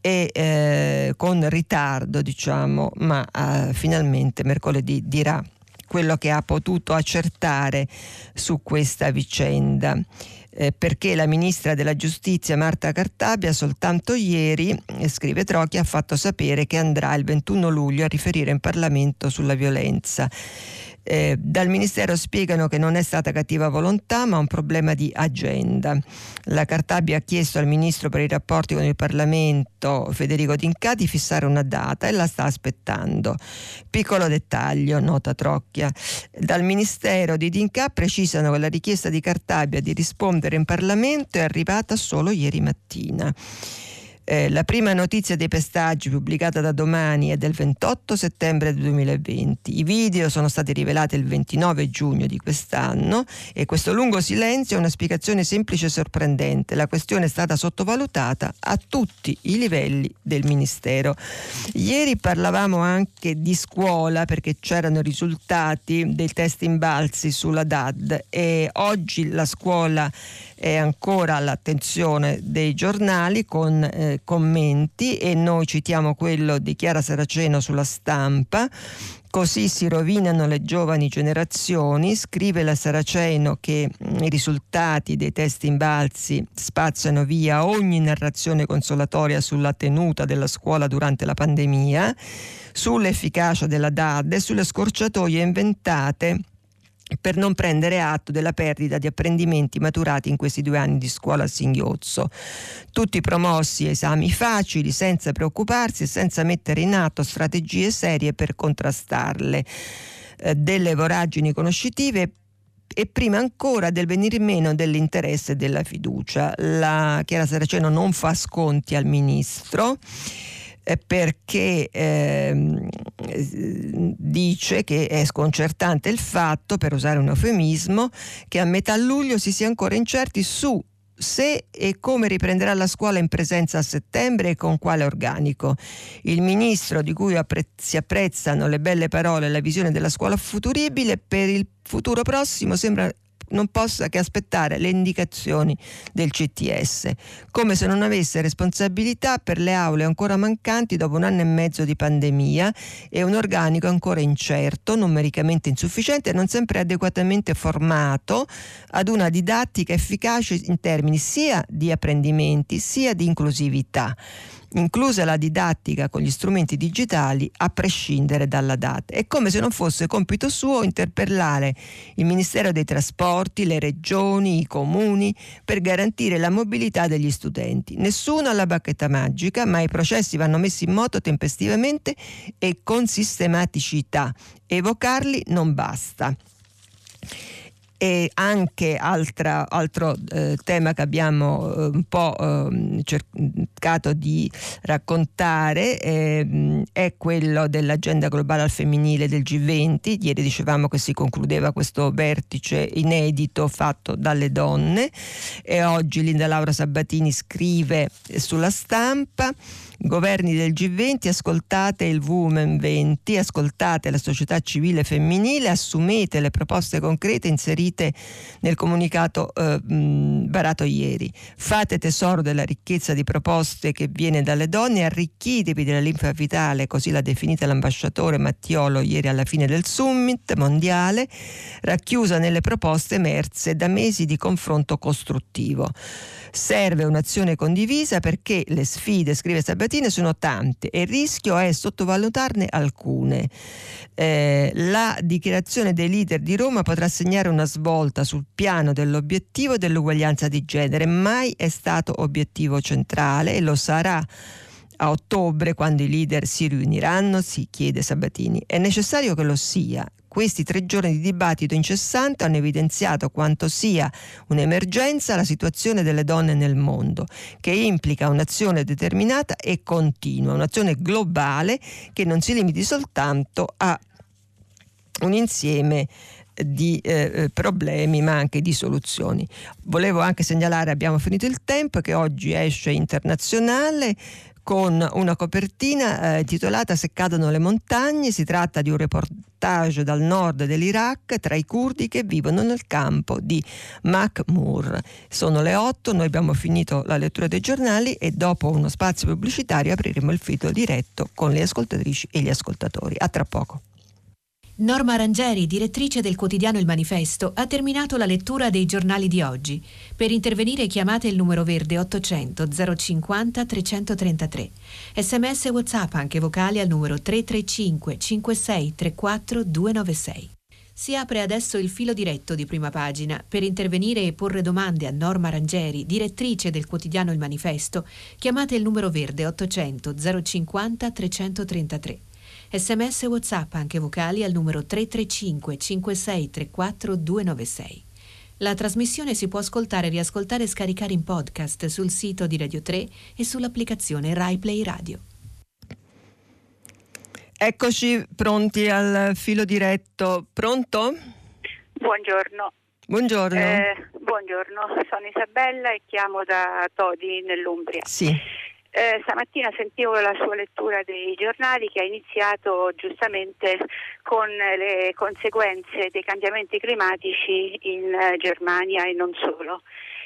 e eh, con ritardo diciamo, ma eh, finalmente mercoledì dirà quello che ha potuto accertare su questa vicenda. Eh, perché la ministra della giustizia Marta Cartabia soltanto ieri, eh, scrive Trocchi, ha fatto sapere che andrà il 21 luglio a riferire in Parlamento sulla violenza. Eh, dal Ministero spiegano che non è stata cattiva volontà ma un problema di agenda. La Cartabia ha chiesto al Ministro per i rapporti con il Parlamento Federico D'Inca di fissare una data e la sta aspettando. Piccolo dettaglio, nota Trocchia. Dal Ministero di D'Inca precisano che la richiesta di Cartabia di rispondere in Parlamento è arrivata solo ieri mattina. Eh, la prima notizia dei pestaggi pubblicata da domani è del 28 settembre 2020. I video sono stati rivelati il 29 giugno di quest'anno e questo lungo silenzio è una spiegazione semplice e sorprendente. La questione è stata sottovalutata a tutti i livelli del Ministero. Ieri parlavamo anche di scuola perché c'erano i risultati dei test imbalzi sulla DAD e oggi la scuola è ancora all'attenzione dei giornali con eh, commenti e noi citiamo quello di Chiara Saraceno sulla stampa. Così si rovinano le giovani generazioni, scrive la Saraceno che mm, i risultati dei test imbalzi spazzano via ogni narrazione consolatoria sulla tenuta della scuola durante la pandemia, sull'efficacia della DAD e sulle scorciatoie inventate per non prendere atto della perdita di apprendimenti maturati in questi due anni di scuola a singhiozzo. Tutti promossi esami facili, senza preoccuparsi e senza mettere in atto strategie serie per contrastarle. Eh, delle voragini conoscitive e prima ancora del venir meno dell'interesse e della fiducia. La Chiara Saraceno non fa sconti al ministro perché eh, dice che è sconcertante il fatto, per usare un eufemismo, che a metà luglio si sia ancora incerti su se e come riprenderà la scuola in presenza a settembre e con quale organico. Il ministro di cui appre- si apprezzano le belle parole e la visione della scuola futuribile per il futuro prossimo sembra non possa che aspettare le indicazioni del CTS, come se non avesse responsabilità per le aule ancora mancanti dopo un anno e mezzo di pandemia e un organico ancora incerto, numericamente insufficiente e non sempre adeguatamente formato ad una didattica efficace in termini sia di apprendimenti sia di inclusività inclusa la didattica con gli strumenti digitali, a prescindere dalla data. È come se non fosse compito suo interpellare il Ministero dei Trasporti, le regioni, i comuni per garantire la mobilità degli studenti. Nessuno ha la bacchetta magica, ma i processi vanno messi in moto tempestivamente e con sistematicità. Evocarli non basta. E anche altra, altro eh, tema che abbiamo eh, un po' eh, cercato di raccontare ehm, è quello dell'agenda globale al femminile del G20. Ieri dicevamo che si concludeva questo vertice inedito fatto dalle donne e oggi Linda Laura Sabatini scrive sulla stampa governi del G20, ascoltate il Women 20, ascoltate la società civile femminile, assumete le proposte concrete inserite nel comunicato eh, varato ieri. Fate tesoro della ricchezza di proposte che viene dalle donne, arricchitevi della linfa vitale, così l'ha definita l'ambasciatore Mattiolo ieri alla fine del summit mondiale, racchiusa nelle proposte emerse da mesi di confronto costruttivo. Serve un'azione condivisa perché le sfide, scrive Sabatini, sono tante e il rischio è sottovalutarne alcune. Eh, la dichiarazione dei leader di Roma potrà segnare una svolta sul piano dell'obiettivo dell'uguaglianza di genere, mai è stato obiettivo centrale e lo sarà a ottobre, quando i leader si riuniranno, si chiede Sabatini. È necessario che lo sia questi tre giorni di dibattito incessante hanno evidenziato quanto sia un'emergenza la situazione delle donne nel mondo, che implica un'azione determinata e continua, un'azione globale che non si limiti soltanto a un insieme di eh, eh problemi ma anche di soluzioni. Volevo anche segnalare, abbiamo finito il tempo, che oggi esce internazionale con una copertina eh, titolata Se cadono le montagne. Si tratta di un reportage dal nord dell'Iraq tra i curdi che vivono nel campo di Makmur. Sono le 8, noi abbiamo finito la lettura dei giornali e dopo uno spazio pubblicitario apriremo il filo diretto con le ascoltatrici e gli ascoltatori. A tra poco. Norma Rangeri, direttrice del quotidiano Il Manifesto, ha terminato la lettura dei giornali di oggi. Per intervenire chiamate il numero verde 800 050 333. Sms WhatsApp anche vocali al numero 335 56 34 296. Si apre adesso il filo diretto di prima pagina. Per intervenire e porre domande a Norma Rangeri, direttrice del quotidiano Il Manifesto, chiamate il numero verde 800 050 333. Sms WhatsApp anche vocali al numero 335 5634 296. La trasmissione si può ascoltare, riascoltare e scaricare in podcast sul sito di Radio 3 e sull'applicazione RaiPlay Radio. Eccoci pronti al filo diretto. Pronto? Buongiorno. Buongiorno. Eh, buongiorno, sono Isabella e chiamo da Todi nell'Umbria. Sì. Eh, stamattina sentivo la sua lettura dei giornali che ha iniziato giustamente con le conseguenze dei cambiamenti climatici in eh, Germania e non solo.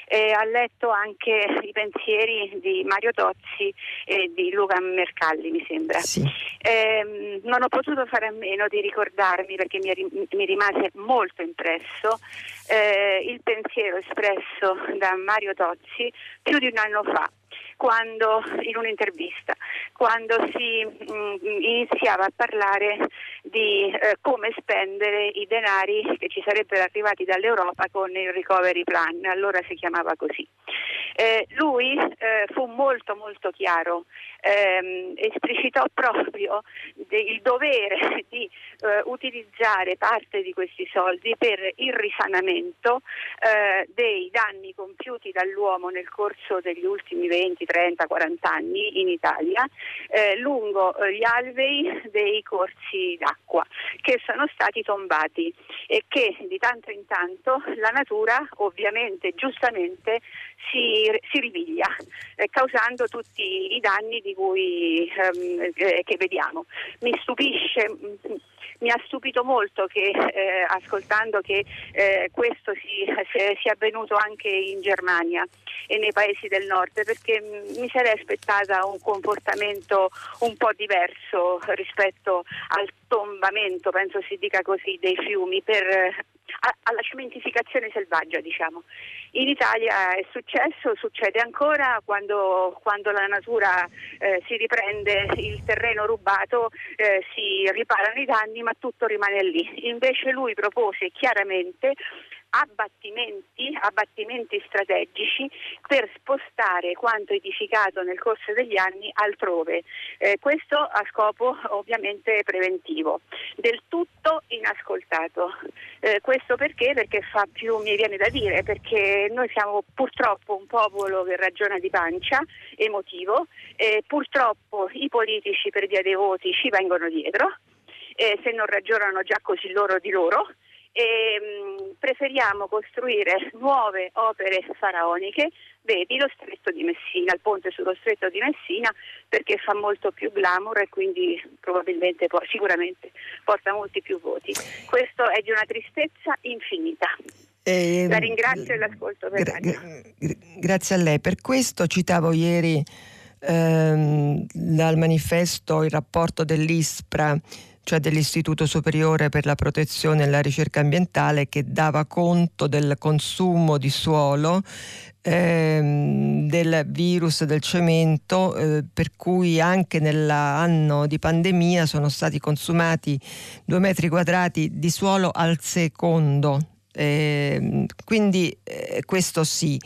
Eh, ha letto anche i pensieri di Mario Tozzi e di Luca Mercalli, mi sembra. Sì. Eh, non ho potuto fare a meno di ricordarmi, perché mi, mi rimase molto impresso, eh, il pensiero espresso da Mario Tozzi più di un anno fa quando, in un'intervista, quando si mh, mm, iniziava a parlare di eh, come spendere i denari che ci sarebbero arrivati dall'Europa con il recovery plan, allora si chiamava così. Eh, lui eh, fu molto molto chiaro, ehm, esplicitò proprio il dovere di eh, utilizzare parte di questi soldi per il risanamento eh, dei danni compiuti dall'uomo nel corso degli ultimi 20, 30, 40 anni in Italia eh, lungo gli alvei dei corsi d'acqua che sono stati tombati e che di tanto in tanto la natura ovviamente giustamente si, si riviglia eh, causando tutti i danni di cui, ehm, eh, che vediamo. Mi stupisce mm, mi ha stupito molto che eh, ascoltando che eh, questo si, sia avvenuto anche in Germania e nei paesi del nord perché mi sarei aspettata un comportamento un po' diverso rispetto al tombamento, penso si dica così, dei fiumi per alla cementificazione selvaggia, diciamo. In Italia è successo, succede ancora quando, quando la natura eh, si riprende il terreno rubato, eh, si riparano i danni, ma tutto rimane lì. Invece lui propose chiaramente abbattimenti, abbattimenti strategici per spostare quanto edificato nel corso degli anni altrove. Eh, questo a scopo ovviamente preventivo, del tutto inascoltato. Eh, questo perché? Perché fa più, mi viene da dire, perché noi siamo purtroppo un popolo che ragiona di pancia, emotivo, e purtroppo i politici per via dei voti ci vengono dietro, eh, se non ragionano già così loro di loro e mm, preferiamo costruire nuove opere faraoniche, vedi lo stretto di Messina, il ponte sullo stretto di Messina perché fa molto più glamour e quindi probabilmente sicuramente porta molti più voti. Questo è di una tristezza infinita. Eh, la ringrazio e l'ascolto per gra- gra- Grazie a lei. Per questo citavo ieri ehm, dal manifesto il rapporto dell'ISPRA cioè dell'Istituto Superiore per la Protezione e la Ricerca Ambientale, che dava conto del consumo di suolo ehm, del virus del cemento, eh, per cui anche nell'anno di pandemia sono stati consumati due metri quadrati di suolo al secondo eh, quindi eh, questo sì,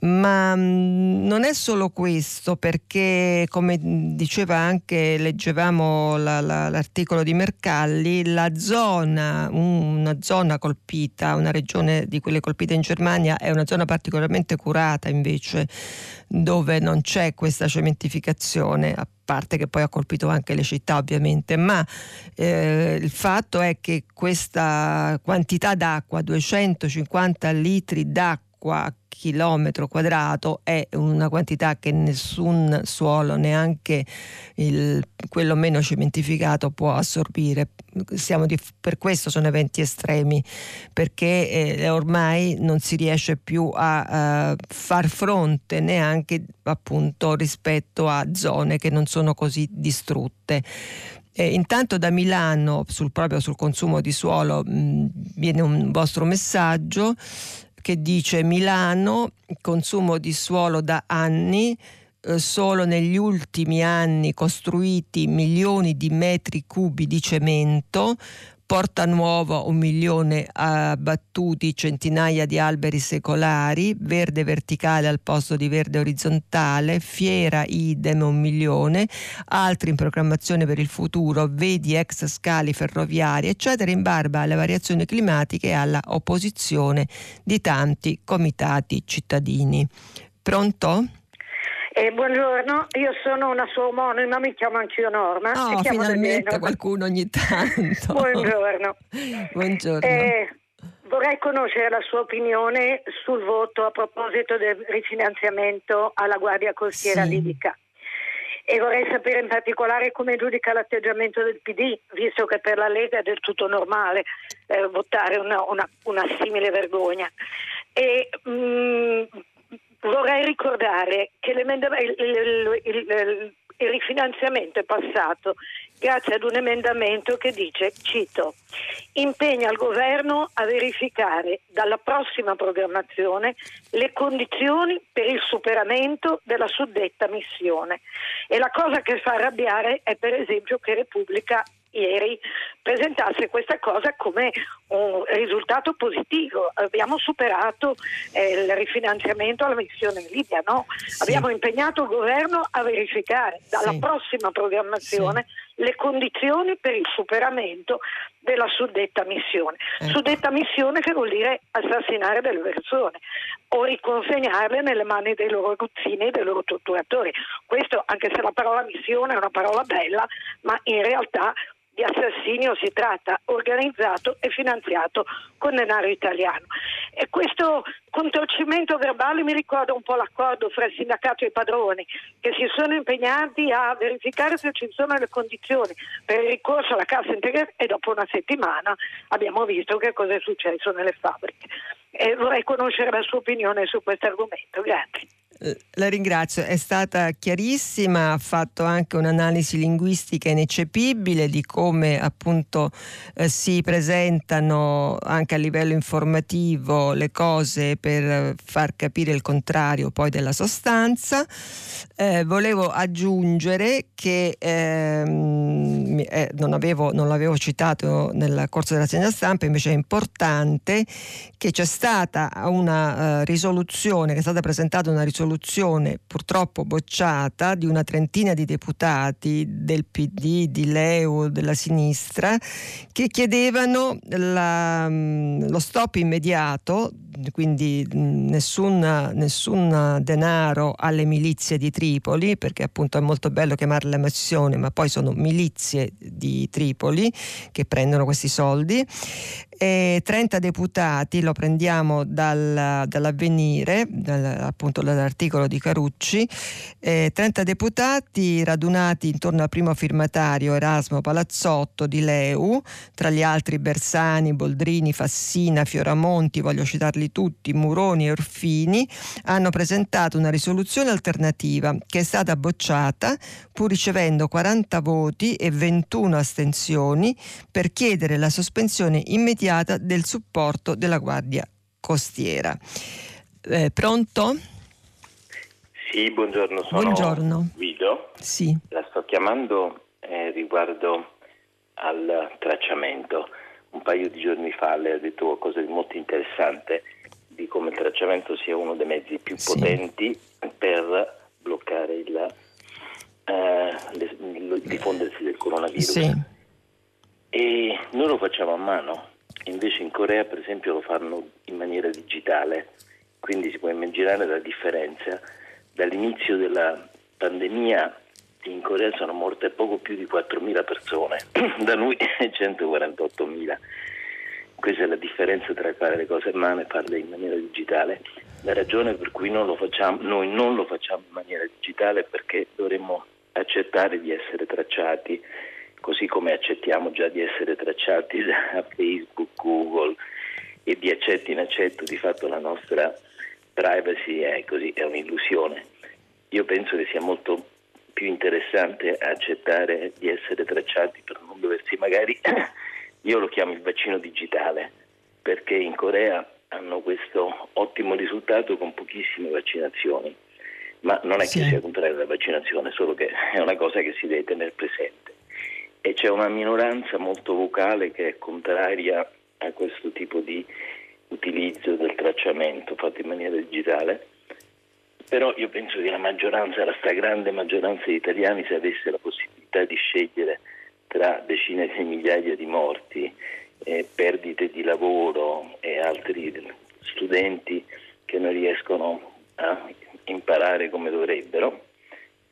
ma mh, mm, non è solo questo perché come diceva anche, leggevamo la, la, l'articolo di Mercalli, la zona, una zona colpita, una regione di quelle colpite in Germania è una zona particolarmente curata invece dove non c'è questa cementificazione, a parte che poi ha colpito anche le città ovviamente, ma eh, il fatto è che questa quantità d'acqua, 250 litri d'acqua chilometro quadrato è una quantità che nessun suolo, neanche il, quello meno cementificato, può assorbire. Di, per questo sono eventi estremi, perché eh, ormai non si riesce più a, a far fronte neanche appunto rispetto a zone che non sono così distrutte. E intanto da Milano, sul, proprio sul consumo di suolo, mh, viene un vostro messaggio che dice Milano, consumo di suolo da anni, eh, solo negli ultimi anni costruiti milioni di metri cubi di cemento, Porta Nuova un milione abbattuti, centinaia di alberi secolari, verde verticale al posto di verde orizzontale, Fiera idem un milione, altri in programmazione per il futuro, vedi ex scali ferroviari, eccetera, in barba alle variazioni climatiche e alla opposizione di tanti comitati cittadini. Pronto? Eh, buongiorno, io sono una sua omonima, mi chiamo anch'io Norma. Oh, finalmente qualcuno ogni tanto. buongiorno. buongiorno. Eh, vorrei conoscere la sua opinione sul voto a proposito del rifinanziamento alla Guardia Costiera sì. Libica. E vorrei sapere in particolare come giudica l'atteggiamento del PD, visto che per la Lega è del tutto normale eh, votare una, una, una, simile vergogna. E, mh, mm, vorrei ricordare che il, il, il, il rifinanziamento è passato grazie ad un emendamento che dice, cito, impegna il governo a verificare dalla prossima programmazione le condizioni per il superamento della suddetta missione. E la cosa che fa arrabbiare è per esempio che Repubblica ieri presentasse questa cosa come un risultato positivo. Abbiamo superato eh, il rifinanziamento alla missione in Libia, no? Sì. Abbiamo impegnato il governo a verificare dalla sì. prossima programmazione sì. le condizioni per il superamento della suddetta missione. Ecco. Suddetta missione che vuol dire assassinare delle persone o riconsegnarle nelle mani dei loro ruzzini e dei loro torturatori. Questo, anche se la parola missione è una parola bella, ma in realtà di assassinio si tratta, organizzato e finanziato con denaro italiano. E questo contorcimento verbale mi ricorda un po' l'accordo fra il sindacato e i padroni, che si sono impegnati a verificare se ci sono le condizioni per il ricorso alla cassa integrazione e dopo una settimana abbiamo visto che cosa è successo nelle fabbriche. E vorrei conoscere la sua opinione su questo argomento. Grazie. Eh, la ringrazio, è stata chiarissima, ha fatto anche un'analisi linguistica ineccepibile di come appunto eh, si presentano anche a livello informativo le cose per far capire il contrario poi della sostanza. Eh, volevo aggiungere che ehm, eh, non, avevo, non l'avevo citato nel corso della segna stampa, invece è importante che c'è stata una uh, risoluzione, che è stata presentata una risoluzione risoluzione purtroppo bocciata di una trentina di deputati del PD, di Leu, della sinistra, che chiedevano la, mm, lo stop immediato, quindi mm, nessun, nessun, denaro alle milizie di Tripoli, perché appunto è molto bello chiamarle missione, ma poi sono milizie di Tripoli che prendono questi soldi e 30 deputati, lo prendiamo dal, dall'avvenire, dal, appunto dall'articolo di Carucci, eh, 30 deputati radunati intorno al primo firmatario Erasmo Palazzotto di Leu, tra gli altri Bersani, Boldrini, Fassina, Fioramonti, voglio citarli tutti, Muroni e Orfini, hanno presentato una risoluzione alternativa che è stata bocciata pur ricevendo 40 voti e 21 astensioni per chiedere la sospensione immediata immediata del supporto della Guardia Costiera. Eh, pronto? Sì, buongiorno, sono buongiorno. Guido. Sì. La sto chiamando eh, riguardo al tracciamento. Un paio di giorni fa lei ha detto qualcosa di molto interessante di come il tracciamento sia uno dei mezzi più sì. potenti per bloccare il, eh, il diffondersi del coronavirus. Sì. E noi lo facciamo a mano, Invece in Corea per esempio lo fanno in maniera digitale, quindi si può immaginare la differenza. Dall'inizio della pandemia in Corea sono morte poco più di 4.000 persone, [CLEARS THROAT] da noi 148.000. Questa è la differenza tra fare le cose a mano e farle in maniera digitale. La ragione per cui non facciamo, noi non lo facciamo in maniera digitale è perché dovremmo accettare di essere tracciati così come accettiamo già di essere tracciati da Facebook, Google e di accetto in accetto, di fatto la nostra privacy è così, è un'illusione. Io penso che sia molto più interessante accettare di essere tracciati per non doversi magari, [COUGHS] io lo chiamo il vaccino digitale, perché in Corea hanno questo ottimo risultato con pochissime vaccinazioni, ma non è sì. che sia contrario alla vaccinazione, solo che è una cosa che si deve tenere presente. E c'è una minoranza molto vocale che è contraria a questo tipo di utilizzo del tracciamento fatto in maniera digitale, però io penso che la maggioranza, la stragrande maggioranza di italiani se avesse la possibilità di scegliere tra decine di migliaia di morti, eh, perdite di lavoro e altri studenti che non riescono a imparare come dovrebbero,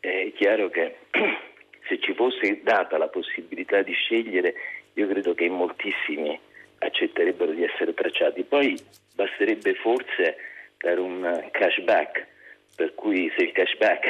è chiaro che [CLEARS THROAT] se ci fosse data la possibilità di scegliere, io credo che moltissimi accetterebbero di essere tracciati. Poi basterebbe forse dare un cashback, per cui se il cashback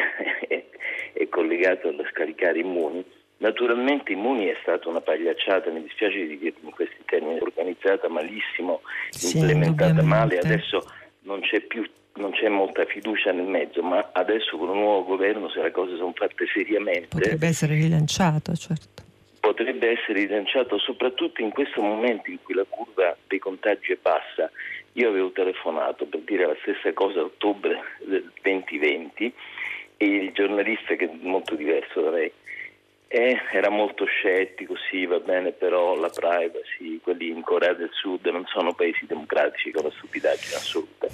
[LAUGHS] è, è collegato allo scaricare immuni, naturalmente immuni è stata una pagliacciata, mi dispiace di dire in questi termini, organizzata malissimo, sì, implementata male, adesso non c'è più non c'è molta fiducia nel mezzo, ma adesso con un nuovo governo, se le cose sono fatte seriamente. Potrebbe essere rilanciato, certo potrebbe essere rilanciato soprattutto in questo momento in cui la curva dei contagi è bassa. Io avevo telefonato per dire la stessa cosa a ottobre del 2020 e il giornalista, che è molto diverso da lei, eh, era molto scettico, sì va bene, però la privacy, quelli in Corea del Sud non sono paesi democratici, è una stupidaggine assoluta.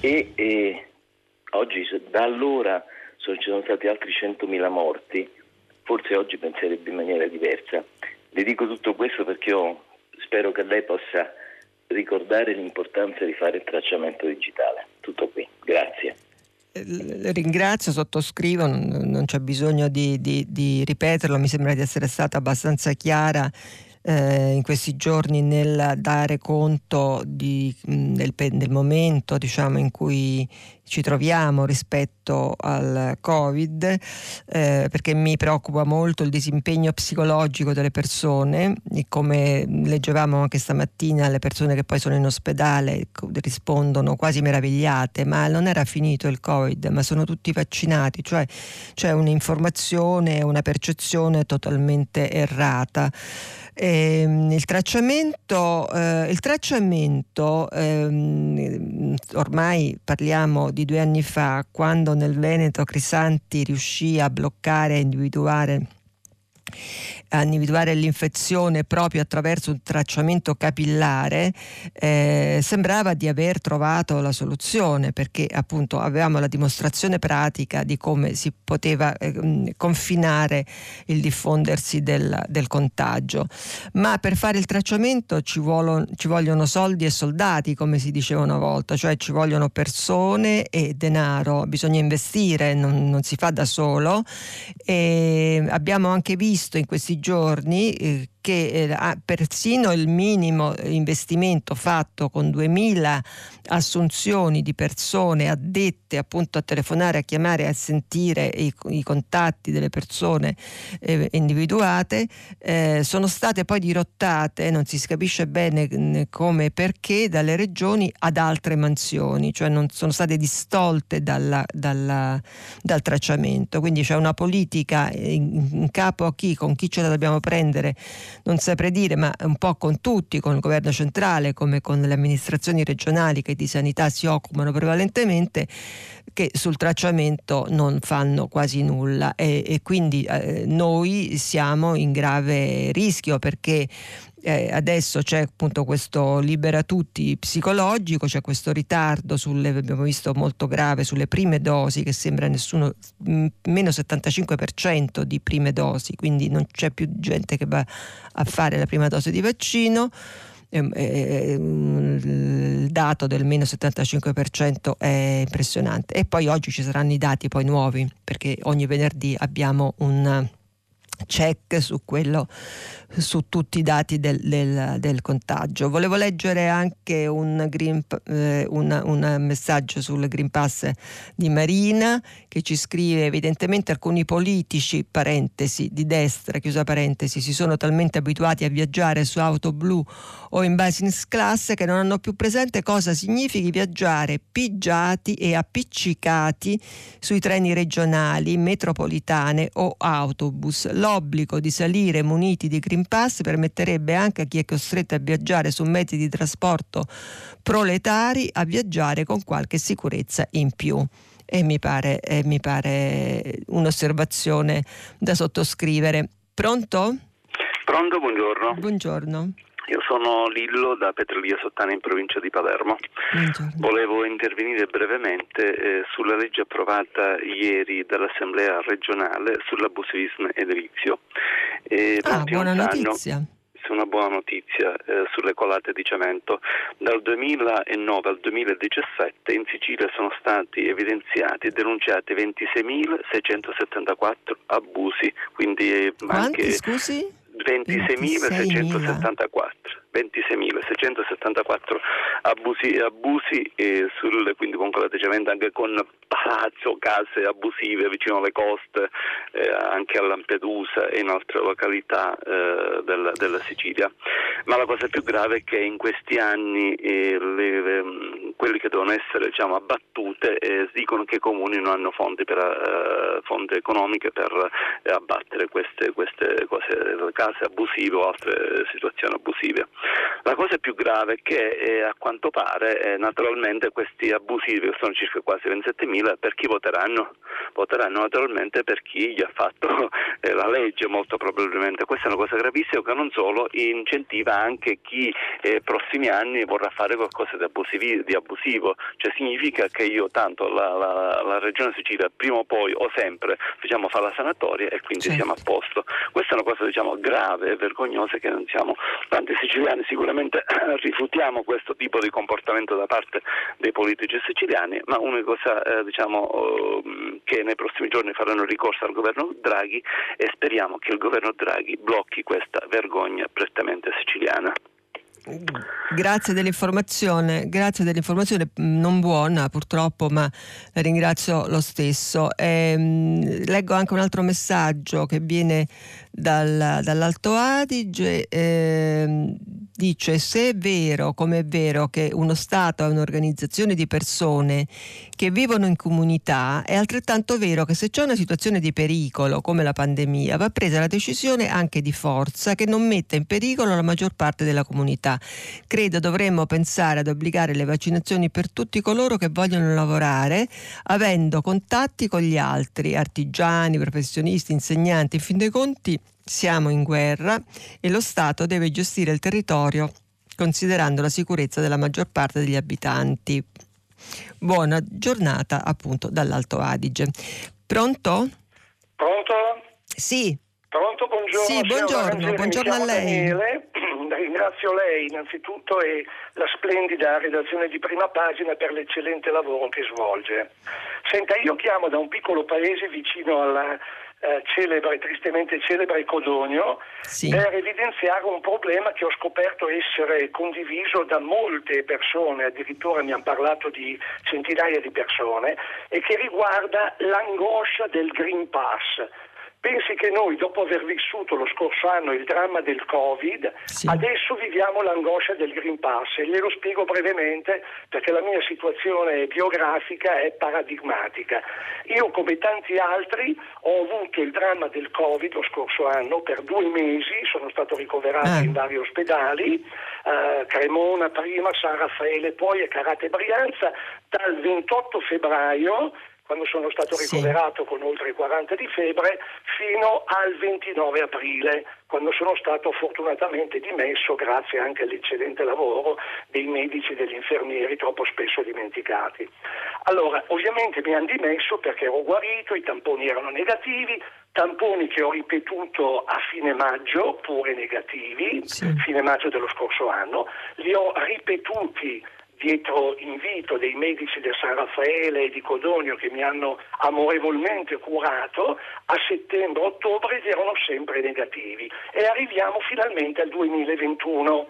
E, e oggi, da allora, sono, ci sono stati altri 100.000 morti forse oggi penserebbe in maniera diversa. Le dico tutto questo perché io spero che lei possa ricordare l'importanza di fare il tracciamento digitale. Tutto qui, grazie. Ringrazio, sottoscrivo, non, non c'è bisogno di, di, di ripeterlo, mi sembra di essere stata abbastanza chiara eh, in questi giorni nel dare conto di, del, del, momento diciamo, in cui ci troviamo rispetto al Covid, eh, perché mi preoccupa molto il disimpegno psicologico delle persone, e come leggevamo anche stamattina, le persone che poi sono in ospedale rispondono quasi meravigliate, ma non era finito il Covid, ma sono tutti vaccinati, cioè c'è un'informazione, una percezione totalmente errata. Eh, il tracciamento, eh, il tracciamento ehm, ormai parliamo di due anni fa, quando nel Veneto Crisanti riuscì a bloccare, a individuare a individuare l'infezione proprio attraverso un tracciamento capillare, eh, sembrava di aver trovato la soluzione perché appunto avevamo la dimostrazione pratica di come si poteva eh, confinare il diffondersi del, del, contagio. Ma per fare il tracciamento ci, vuolo, ci vogliono soldi e soldati, come si diceva una volta, cioè ci vogliono persone e denaro, bisogna investire, non, non si fa da solo. E abbiamo anche visto in questi giorni eh, che eh, persino il minimo investimento fatto con 2000 assunzioni di persone addette appunto a telefonare, a chiamare, a sentire i, i contatti delle persone eh, individuate, eh, sono state poi dirottate, non si capisce bene come e perché, dalle regioni ad altre mansioni, cioè non sono state distolte dalla, dalla, dal tracciamento. Quindi c'è una politica in, in capo a chi, con chi ce la dobbiamo prendere non saprei dire, ma un po' con tutti, con il governo centrale come con le amministrazioni regionali che di sanità si occupano prevalentemente, che sul tracciamento non fanno quasi nulla. E, e quindi eh, noi siamo in grave rischio perché eh, adesso c'è appunto questo libera tutti psicologico, c'è questo ritardo sulle, abbiamo visto molto grave sulle prime dosi che sembra nessuno, meno 75% di prime dosi, quindi non c'è più gente che va a fare la prima dose di vaccino. Ehm, ehm, il dato del meno 75% è impressionante e poi oggi ci saranno i dati poi nuovi perché ogni venerdì abbiamo un check su quello su tutti i dati del, del, del contagio. Volevo leggere anche un, green, eh, una, un, messaggio sul Green Pass di Marina che ci scrive evidentemente alcuni politici, parentesi, di destra, chiusa parentesi, si sono talmente abituati a viaggiare su auto blu o in business class che non hanno più presente cosa significhi viaggiare pigiati e appiccicati sui treni regionali, metropolitane o autobus. L'obbligo di salire muniti di Green Pass permetterebbe anche a chi è costretto a viaggiare su mezzi di trasporto proletari a viaggiare con qualche sicurezza in più. E mi pare, e mi pare un'osservazione da sottoscrivere. Pronto? Pronto, buongiorno. Buongiorno. Io sono Lillo da Petrolia Sottana in provincia di Palermo. Buongiorno. Volevo intervenire brevemente eh, sulla legge approvata ieri dall'Assemblea regionale sull'abusivismo edilizio. Eh, ah, buona notizia una buona notizia eh, sulle colate di cemento. Dal 2009 al 2017 in Sicilia sono stati evidenziati e denunciati 26.674 abusi. Quindi eh, Quanti, anche scusi? 26.674. 26.674 abusi, abusi eh, sul, quindi con collatteggiamento anche con palazzo, case abusive vicino alle coste, eh, anche a Lampedusa e in altre località eh, della, della, Sicilia. Ma la cosa più grave è che in questi anni eh, le, le, quelli che devono essere diciamo, abbattute eh, dicono che i comuni non hanno fondi, per, uh, fondi economiche per abbattere queste, queste cose, case abusive o altre situazioni abusive. La cosa più grave è che eh, a quanto pare eh, naturalmente questi abusivi, che sono circa quasi 27.000, per chi voteranno? Voteranno naturalmente per chi gli ha fatto [LAUGHS] eh, la legge molto probabilmente. Questa è una cosa gravissima che non solo incentiva anche chi eh, prossimi anni vorrà fare qualcosa di, abusivi, di abusivo, cioè significa che io tanto la, la, la, Regione Sicilia prima o poi o sempre diciamo, fa la sanatoria e quindi certo. siamo a posto. Questa è una cosa diciamo, grave e vergognosa che non siamo tanti siciliani sicuramente [CLEARS THROAT] rifutiamo questo tipo di comportamento da parte dei politici siciliani, ma una cosa eh, diciamo, eh, che nei prossimi giorni faranno ricorso al governo Draghi e speriamo che il governo Draghi blocchi questa vergogna prettamente siciliana. Grazie dell'informazione, grazie dell'informazione non buona purtroppo, ma la ringrazio lo stesso. Ehm, leggo anche un altro messaggio che viene dal, dall'Alto Adige. Eh, dice se è vero, come è vero che uno Stato è un'organizzazione di persone che vivono in comunità, è altrettanto vero che se c'è una situazione di pericolo come la pandemia va presa la decisione anche di forza che non metta in pericolo la maggior parte della comunità. Credo dovremmo pensare ad obbligare le vaccinazioni per tutti coloro che vogliono lavorare avendo contatti con gli altri, artigiani, professionisti, insegnanti, in fin dei conti siamo in guerra e lo Stato deve gestire il territorio considerando la sicurezza della maggior parte degli abitanti. Buona giornata appunto dall'Alto Adige. Pronto? Pronto? Sì. Pronto, buongiorno. Sì, buongiorno, buongiorno a lei. Daniele. [CLEARS THROAT] Ringrazio lei innanzitutto e la splendida redazione di prima pagina per l'eccellente lavoro che svolge. Senta, io chiamo da un piccolo paese vicino alla eh, celebre, tristemente celebre Codogno, sì. per evidenziare un problema che ho scoperto essere condiviso da molte persone, addirittura mi hanno parlato di centinaia di persone, e che riguarda l'angoscia del Green Pass. Pensi che noi, dopo aver vissuto lo scorso anno il dramma del Covid, sì. adesso viviamo l'angoscia del Green Pass e glielo spiego brevemente perché la mia situazione biografica è paradigmatica. Io, come tanti altri, ho avuto il dramma del Covid lo scorso anno per due mesi, sono stato ricoverato ah. in vari ospedali, eh, Cremona prima, San Raffaele poi e Carate Brianza, dal 28 febbraio quando sono stato ricoverato sì. con oltre 40 di febbre, fino al 29 aprile, quando sono stato fortunatamente dimesso grazie anche all'eccellente lavoro dei medici e degli infermieri troppo spesso dimenticati. Allora, ovviamente mi hanno dimesso perché ero guarito, i tamponi erano negativi, tamponi che ho ripetuto a fine maggio, pure negativi, sì. fine maggio dello scorso anno, li ho ripetuti dietro invito dei medici del San Raffaele e di Codogno che mi hanno amorevolmente curato, a settembre-ottobre erano sempre negativi. E arriviamo finalmente al 2021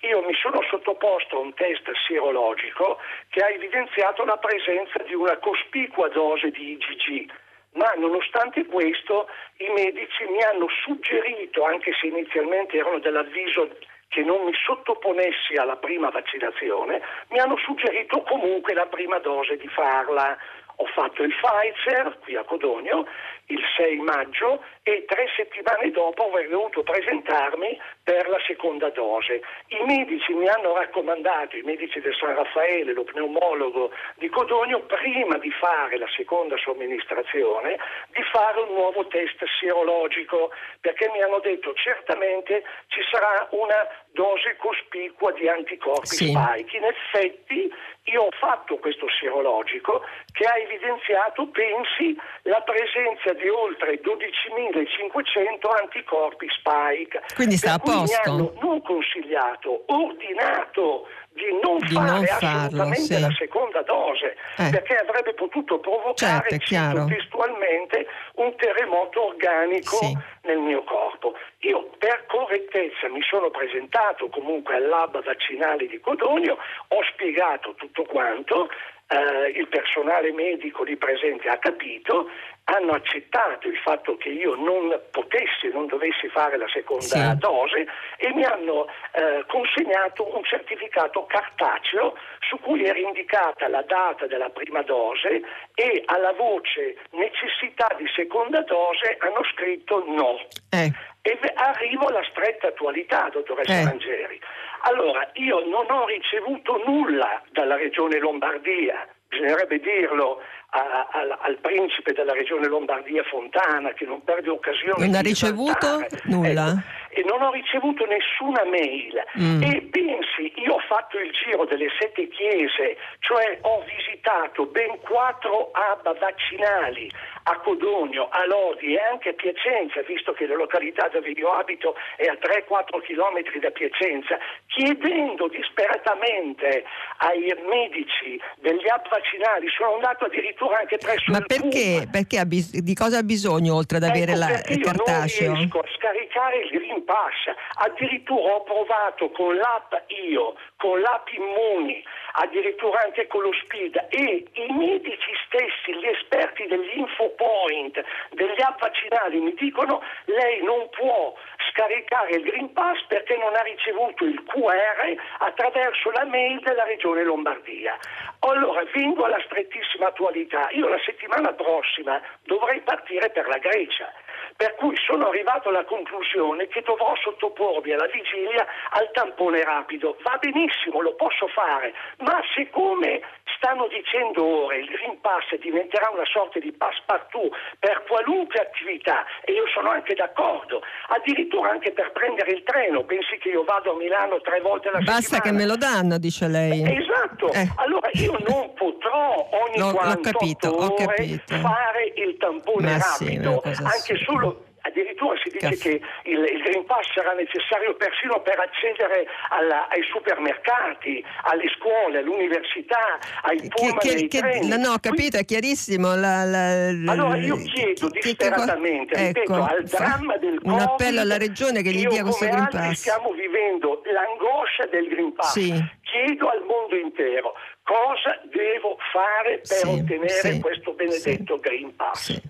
io mi sono sottoposto a un test sierologico che ha evidenziato la presenza di una cospicua dose di IgG, ma nonostante questo i medici mi hanno suggerito, anche se inizialmente erano dell'avviso che non mi sottoponessi alla prima vaccinazione, mi hanno suggerito comunque la prima dose di farla. Ho fatto il Pfizer qui a Codogno il 6 maggio e tre settimane dopo avrei dovuto presentarmi per la seconda dose. I medici mi hanno raccomandato, i medici del San Raffaele, lo pneumologo di Codogno, prima di fare la seconda somministrazione, di fare un nuovo test sierologico, perché mi hanno detto certamente ci sarà una dose cospicua di anticorpi sì. spike. In effetti io ho fatto questo sierologico che ha evidenziato, pensi, la presenza di oltre 12.500 anticorpi spike. Quindi sta a posto. Mi hanno non consigliato, ordinato di non di fare non assolutamente farlo, sì. la seconda dose Eh. perché avrebbe potuto provocare Certo, cito testualmente un terremoto organico Sì. nel mio corpo. Io per correttezza mi sono presentato comunque al lab vaccinale di Codogno, ho spiegato tutto quanto, eh, il personale medico lì presente ha capito, hanno accettato il fatto che io non potessi, non dovessi fare la seconda Sì. dose e mi hanno eh, consegnato un certificato cartaceo su cui era indicata la data della prima dose e alla voce necessità di seconda dose hanno scritto no. Eh, E arrivo alla stretta attualità, dottoressa Eh. Rangeri. Allora, io non ho ricevuto nulla dalla Regione Lombardia, bisognerebbe dirlo a- al, al principe della Regione Lombardia Fontana, che non perde occasione Non ha ricevuto esaltare. nulla? Ecco, e non ho ricevuto nessuna mail. Mm. E pensi, io ho fatto il giro delle sette chiese, cioè ho visitato ben quattro hub vaccinali a Codogno, a Lodi e anche a Piacenza, visto che la località dove io abito è a 3-4 chilometri da Piacenza, chiedendo disperatamente ai medici degli hub vaccinali, sono andato addirittura anche presso ma perché? Perché bis- di cosa ha bisogno oltre ad avere Ecco, la, il io cartaceo? non riesco a scaricare il Green Pass. Addirittura ho provato con l'app Io, con l'app Immuni, addirittura anche con lo Speed e i medici stessi, gli esperti degli infopoint, degli app vaccinali mi dicono lei non può scaricare il Green Pass perché non ha ricevuto il QR attraverso la mail della Regione Lombardia. Allora vengo alla strettissima attualità. Io la settimana prossima dovrei partire per la Grecia. Per cui sono arrivato alla conclusione che dovrò sottopormi alla vigilia al tampone rapido. Va benissimo, lo posso fare, ma siccome stanno dicendo ora il Green Pass diventerà una sorta di passepartout per qualunque attività, e io sono anche d'accordo, addirittura anche per prendere il treno, pensi che io vado a Milano tre volte alla Basta che settimana. me lo danno, dice lei. Esatto, Eh. allora io non potrò ogni L'ho- l'ho 48 capito, ho ore capito. fare il tampone Ma sì, rapido, cosa anche solo addirittura si dice Caff- che il, il Green Pass sarà necessario persino per accedere alla- ai supermercati, alle scuole, all'università, ai Che- pullman che- ai che- treni. no, ho capito, è chiarissimo. la- la- Allora io chiedo che- che- disperatamente, ecco, ripeto, al dramma del Un Covid, appello alla regione che gli dia questo Green Pass. stiamo vivendo l'angoscia del Green Pass. Sì. Chiedo al mondo intero cosa devo fare per Sì, ottenere sì, questo benedetto sì. Green Pass.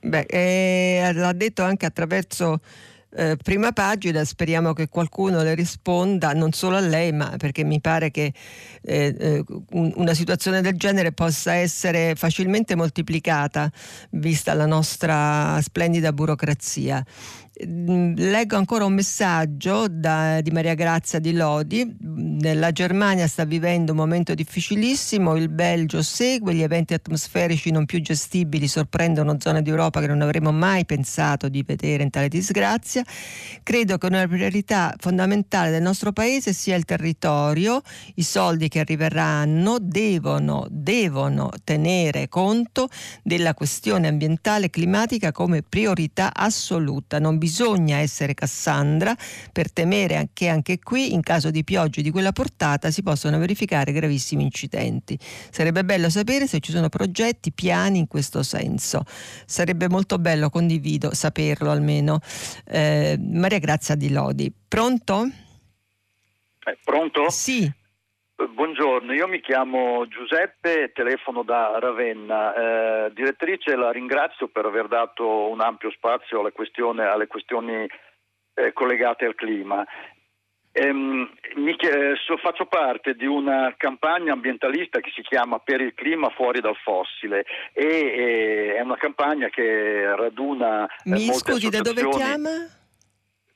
Beh, eh, l'ha detto anche attraverso eh, prima pagina, speriamo che qualcuno le risponda, non solo a lei, ma perché mi pare che eh, eh, un- una situazione del genere possa essere facilmente moltiplicata vista la nostra splendida burocrazia. Mm, Leggo ancora un messaggio da- di Maria Grazia di Lodi. La Germania sta vivendo un momento difficilissimo, il Belgio segue, gli eventi atmosferici non più gestibili sorprendono zone d'Europa che non avremmo mai pensato di vedere in tale disgrazia. Credo che una priorità fondamentale del nostro paese sia il territorio, i soldi che arriveranno devono, devono tenere conto della questione ambientale e climatica come priorità assoluta. Non bisogna essere Cassandra per temere che anche qui in caso di piogge di quella portata si possano verificare gravissimi incidenti. Sarebbe bello sapere se ci sono progetti, piani in questo senso. Sarebbe molto bello, condivido, saperlo almeno. Eh, Maria Grazia di Lodi. Pronto? Eh, pronto? Sì. Eh, buongiorno, io mi chiamo Giuseppe, telefono da Ravenna. Eh, direttrice, la ringrazio per aver dato un ampio spazio alle questioni, alle questioni eh, collegate al clima. Ehm, so, faccio parte di una campagna ambientalista che si chiama Per il clima fuori dal fossile e, è una campagna che raduna. Eh, mi scusi, da dove chiama?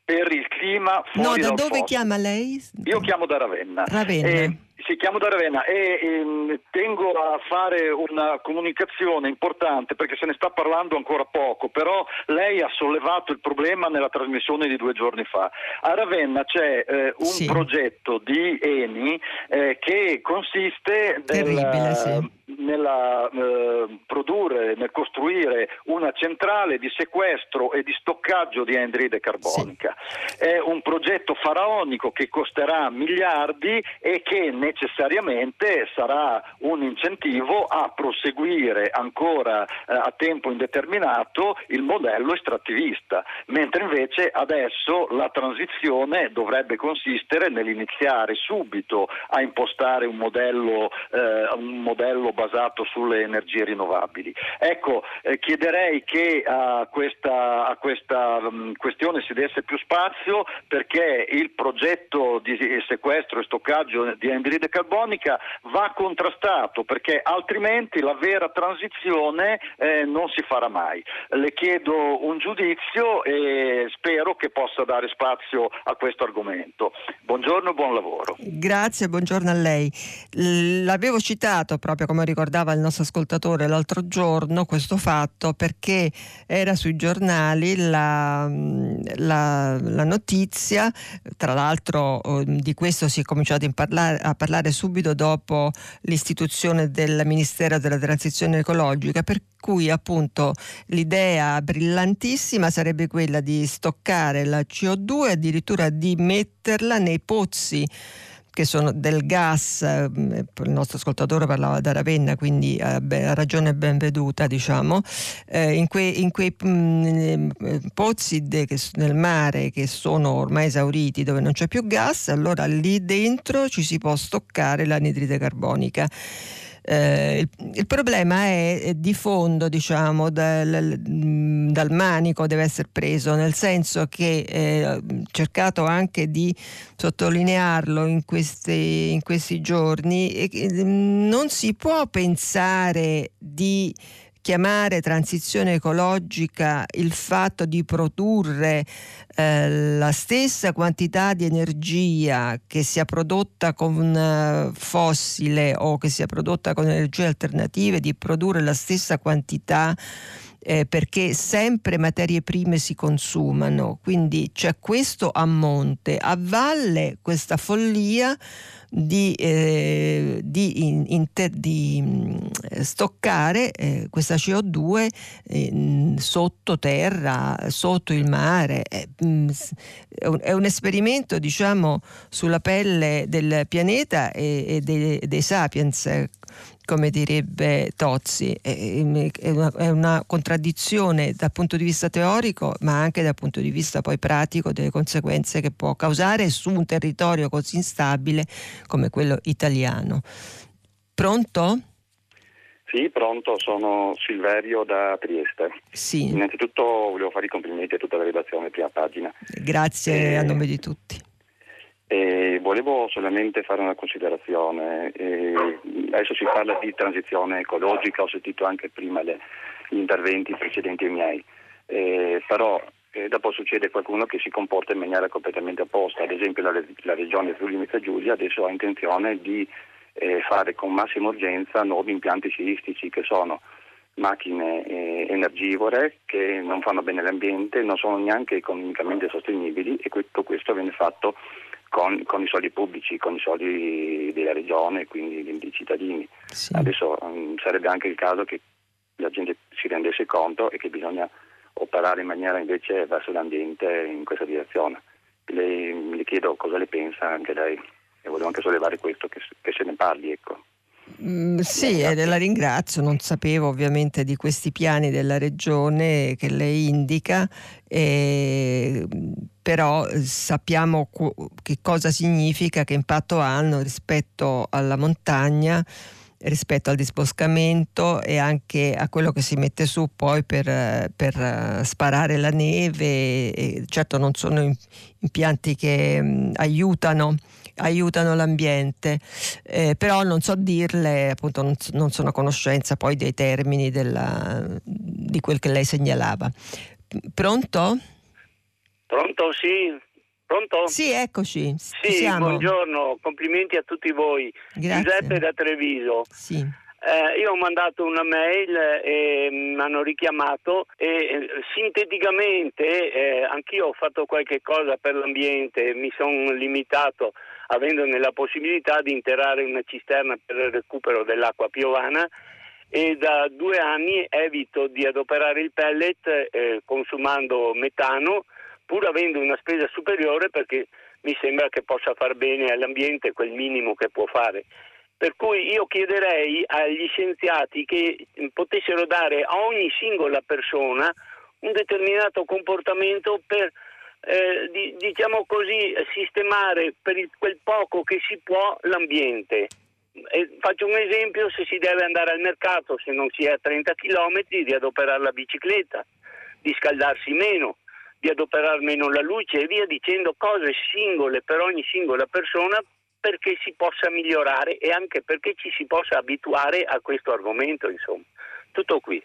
Per il clima fuori no, dal fossile. No, da dove chiama lei? Io chiamo da Ravenna. Ravenna. E, si chiamo da Ravenna e ehm, tengo a fare una comunicazione importante perché se ne sta parlando ancora poco, però lei ha sollevato il problema nella trasmissione di due giorni fa. A Ravenna c'è eh, un sì. progetto di Eni eh, che consiste nel, sì nella eh, produrre, nel costruire una centrale di sequestro e di stoccaggio di anidride carbonica. Sì. È un progetto faraonico che costerà miliardi e che necessariamente sarà un incentivo a proseguire ancora eh, a tempo indeterminato il modello estrattivista, mentre invece adesso la transizione dovrebbe consistere nell'iniziare subito a impostare un modello, eh, un modello basato sulle energie rinnovabili. Ecco, eh, chiederei che a questa, a questa um, questione si desse più spazio perché il progetto di sequestro e stoccaggio di anidride carbonica va contrastato perché altrimenti la vera transizione eh, non si farà mai. Le chiedo un giudizio e spero che possa dare spazio a questo argomento. Buongiorno e buon lavoro. Grazie, buongiorno a lei. L'avevo citato proprio come ricordava il nostro ascoltatore l'altro giorno questo fatto perché era sui giornali la, la, la notizia, tra l'altro eh, di questo si è cominciato parlare, a parlare subito dopo l'istituzione del Ministero della Transizione Ecologica, per cui appunto l'idea brillantissima sarebbe quella di stoccare la CO2 e addirittura di metterla nei pozzi che sono del gas, eh, il nostro ascoltatore parlava da Ravenna, quindi ha ragione ben veduta, diciamo, eh, in, quei, in quei mh, pozzi de, che, nel mare che sono ormai esauriti, dove non c'è più gas, allora lì dentro ci si può stoccare l'anidride carbonica. Eh, il, il, problema è di fondo, diciamo, dal, dal, manico deve essere preso, nel senso che eh, ho cercato anche di sottolinearlo in questi, in questi giorni, eh, non si può pensare di chiamare transizione ecologica il fatto di produrre eh, la stessa quantità di energia che sia prodotta con eh, fossile o che sia prodotta con energie alternative, di produrre la stessa quantità eh, perché sempre materie prime si consumano, quindi c'è questo a monte, a valle questa follia di, eh, di, in, in te, di mm, stoccare eh, questa CO2 eh, sottoterra, sotto il mare. Mm, è è un, esperimento diciamo, sulla pelle del pianeta e, e dei, dei sapiens come direbbe Tozzi, è una, è una, contraddizione dal punto di vista teorico, ma anche dal punto di vista poi pratico delle conseguenze che può causare su un territorio così instabile come quello italiano. Pronto? Sì, pronto, sono Silverio da Trieste. Sì. Innanzitutto volevo fare i complimenti a tutta la redazione, prima pagina. Grazie e... a nome di tutti. E volevo solamente fare una considerazione. E adesso si parla di transizione ecologica, ho sentito anche prima le, gli interventi precedenti ai miei, e, però eh, dopo succede qualcuno che si comporta in maniera completamente opposta. Ad esempio la, la regione Friuli Venezia Giulia adesso ha intenzione di eh, fare con massima urgenza nuovi impianti sciistici che sono macchine eh, energivore che non fanno bene all'ambiente, non sono neanche economicamente sostenibili e tutto questo viene fatto con, con, i soldi pubblici, con i soldi della regione, quindi dei cittadini. Sì. Adesso um, sarebbe anche il caso che la gente si rendesse conto e che bisogna operare in maniera invece verso l'ambiente in questa direzione. Le, le chiedo cosa le pensa anche lei e volevo anche sollevare questo, che, che se ne parli. Ecco. Mm, sì, e la ringrazio, non sapevo ovviamente di questi piani della regione che lei indica, eh, però sappiamo cu- che cosa significa, che impatto hanno rispetto alla montagna rispetto al disboscamento e anche a quello che si mette su poi per, per sparare la neve. E certo non sono impianti che mh, aiutano aiutano l'ambiente, eh, però non so dirle, appunto non, non, sono a conoscenza poi dei termini della, di quel che lei segnalava. Pronto? Pronto, sì. Pronto? Sì, eccoci. Sì, buongiorno, complimenti a tutti voi. Grazie. Giuseppe da Treviso. Sì. Eh, io ho mandato una mail e mi hanno richiamato e eh, sinteticamente eh, anch'io ho fatto qualche cosa per l'ambiente, mi sono limitato avendone la possibilità di interrare una cisterna per il recupero dell'acqua piovana e da due anni evito di adoperare il pellet eh, consumando metano pur avendo una spesa superiore perché mi sembra che possa far bene all'ambiente quel minimo che può fare. Per cui io chiederei agli scienziati che potessero dare a ogni singola persona un determinato comportamento per eh, di, diciamo così, sistemare per il, quel poco che si può l'ambiente. E faccio un esempio, se si deve andare al mercato, se non si è a 30 km, di adoperare la bicicletta, di scaldarsi meno, di adoperare meno la luce e via dicendo cose singole per ogni singola persona perché si possa migliorare e anche perché ci si possa abituare a questo argomento, insomma. Tutto qui.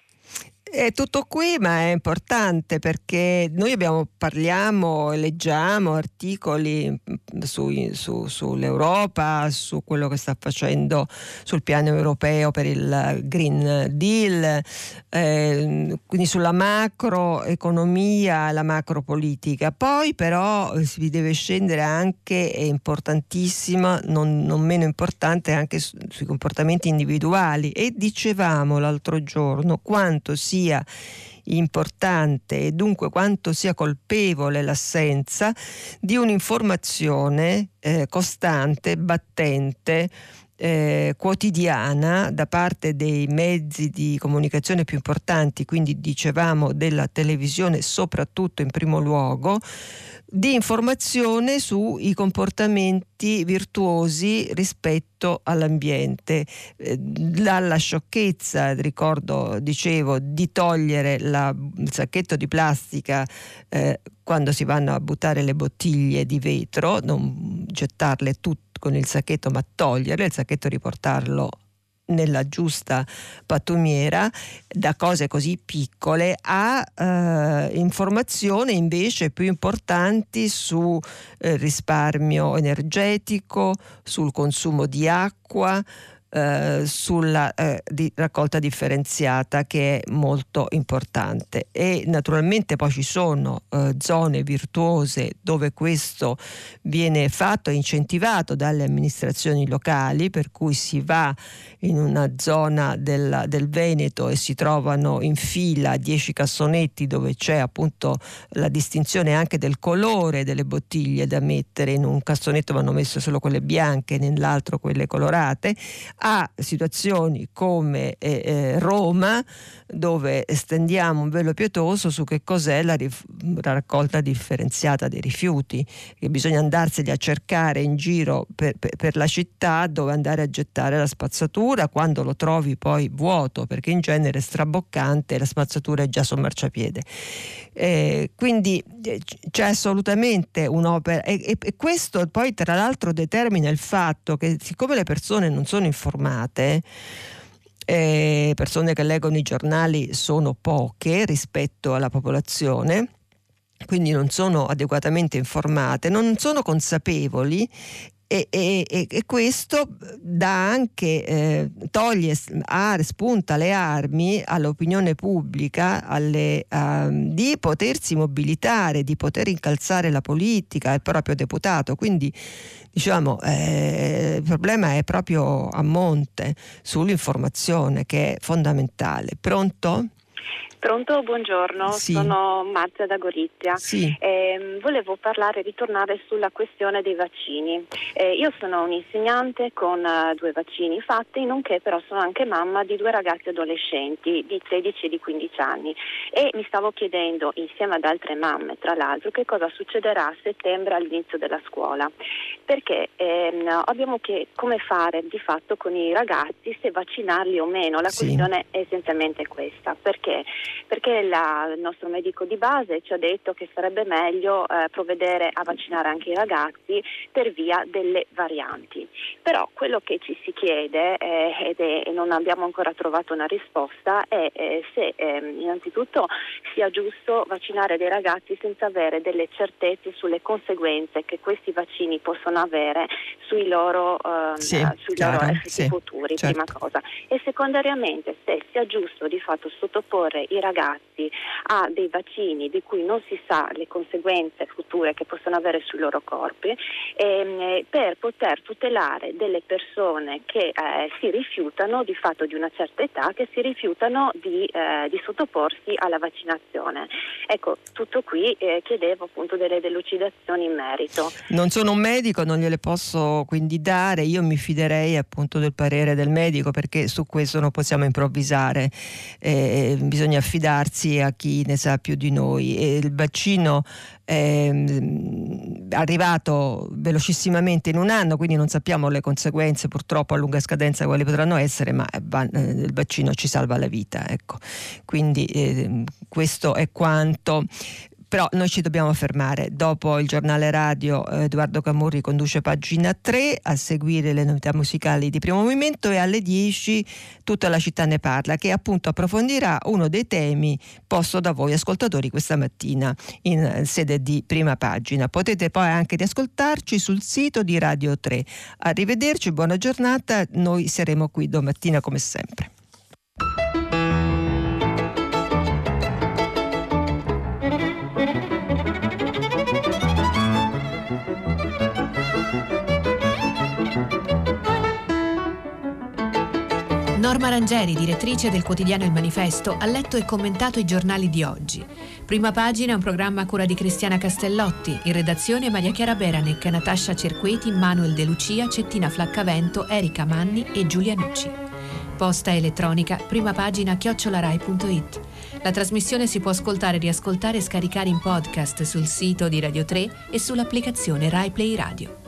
È tutto qui, ma è importante perché noi abbiamo, parliamo e leggiamo articoli mm, su, su, sull'Europa, su quello che sta facendo sul piano europeo per il Green Deal, eh, quindi sulla macroeconomia, la macropolitica. Poi però eh, si deve scendere anche, è importantissima, non, non meno importante, anche su, sui comportamenti individuali. E dicevamo l'altro giorno quanto si sia importante e dunque quanto sia colpevole l'assenza di un'informazione eh, costante, battente, eh, quotidiana da parte dei mezzi di comunicazione più importanti, quindi dicevamo della televisione soprattutto in primo luogo, di informazione sui comportamenti virtuosi rispetto all'ambiente. Eh, dalla sciocchezza, ricordo, dicevo, di togliere la, il sacchetto di plastica eh, quando si vanno a buttare le bottiglie di vetro, non gettarle tutte con il sacchetto, ma toglierle il sacchetto riportarlo nella giusta pattumiera da cose così piccole a eh, informazioni invece più importanti sul eh, risparmio energetico, sul consumo di acqua, eh, sulla eh, di raccolta differenziata che è molto importante. E naturalmente poi ci sono eh, zone virtuose dove questo viene fatto e incentivato dalle amministrazioni locali per cui si va in una zona del, del Veneto e si trovano in fila 10 cassonetti dove c'è appunto la distinzione anche del colore delle bottiglie da mettere in un cassonetto vanno messe solo quelle bianche nell'altro quelle colorate a situazioni come eh, eh, Roma dove stendiamo un velo pietoso su che cos'è la, rif- la, raccolta differenziata dei rifiuti, che bisogna andarseli a cercare in giro per, per, per la città dove andare a gettare la spazzatura quando lo trovi poi vuoto, perché in genere è straboccante la spazzatura è già sul marciapiede. Eh, quindi eh, c'è assolutamente un'opera e, e, e questo poi tra l'altro determina il fatto che siccome le persone non sono informate, eh, persone che leggono i giornali sono poche rispetto alla popolazione quindi non sono adeguatamente informate, non sono consapevoli e, e, e, questo anche, eh, toglie, a, spunta le armi all'opinione pubblica alle, uh, di potersi mobilitare, di poter incalzare la politica, il proprio deputato. Quindi diciamo eh, il problema è proprio a monte sull'informazione che è fondamentale. Pronto? Pronto, buongiorno, sì. sono Marzia da Gorizia. Sì. Eh, volevo parlare, ritornare sulla questione dei vaccini. Eh, io sono un'insegnante con uh, due vaccini fatti, nonché però sono anche mamma di due ragazzi adolescenti di 16 e di 15 anni e mi stavo chiedendo insieme ad altre mamme, tra l'altro, che cosa succederà a settembre all'inizio della scuola. Perché ehm, abbiamo che come fare di fatto con i ragazzi, se vaccinarli o meno. La sì. questione è essenzialmente questa. Perché? Perché la, il nostro medico di base ci ha detto che sarebbe meglio eh, provvedere a vaccinare anche i ragazzi per via delle varianti. Però quello che ci si chiede eh, ed è, e non abbiamo ancora trovato una risposta è eh, se ehm, innanzitutto sia giusto vaccinare dei ragazzi senza avere delle certezze sulle conseguenze che questi vaccini possono avere sui loro, ehm, sì, sui chiaro, loro effetti sì, futuri, certo. prima cosa. E secondariamente se sia giusto di fatto sottoporre i ragazzi a dei vaccini di cui non si sa le conseguenze future che possono avere sui loro corpi ehm, per poter tutelare delle persone che eh, si rifiutano di fatto di una certa età, che si rifiutano di, eh, di sottoporsi alla vaccinazione. Ecco, tutto qui eh, chiedevo appunto delle delucidazioni in merito. Non sono un medico, non gliele posso quindi dare, io mi fiderei appunto del parere del medico perché su questo non possiamo improvvisare, eh, bisogna affidarsi a chi ne sa più di noi e il vaccino è mm, arrivato velocissimamente in un anno, quindi non sappiamo le conseguenze purtroppo a lunga scadenza quali potranno essere, ma eh, il vaccino ci salva la vita. Ecco. Quindi eh, questo è quanto però noi ci dobbiamo fermare. Dopo il giornale radio Edoardo Camurri conduce pagina 3 a seguire le novità musicali di primo movimento e alle 10 tutta la città ne parla che appunto approfondirà uno dei temi posto da voi ascoltatori questa mattina in sede di prima pagina. Potete poi anche riascoltarci sul sito di Radio 3. Arrivederci, buona giornata, noi saremo qui domattina come sempre. Norma Rangeri, direttrice del quotidiano Il Manifesto, ha letto e commentato i giornali di oggi. Prima pagina un programma a cura di Cristiana Castellotti, in redazione Maria Chiara Beranec, Natascia Cerqueti, Manuel De Lucia, Cettina Flaccavento, Erika Manni e Giulia Nucci. Posta elettronica, prima pagina chiocciolarai.it. La trasmissione si può ascoltare, riascoltare e scaricare in podcast sul sito di Radio 3 e sull'applicazione Rai Play Radio.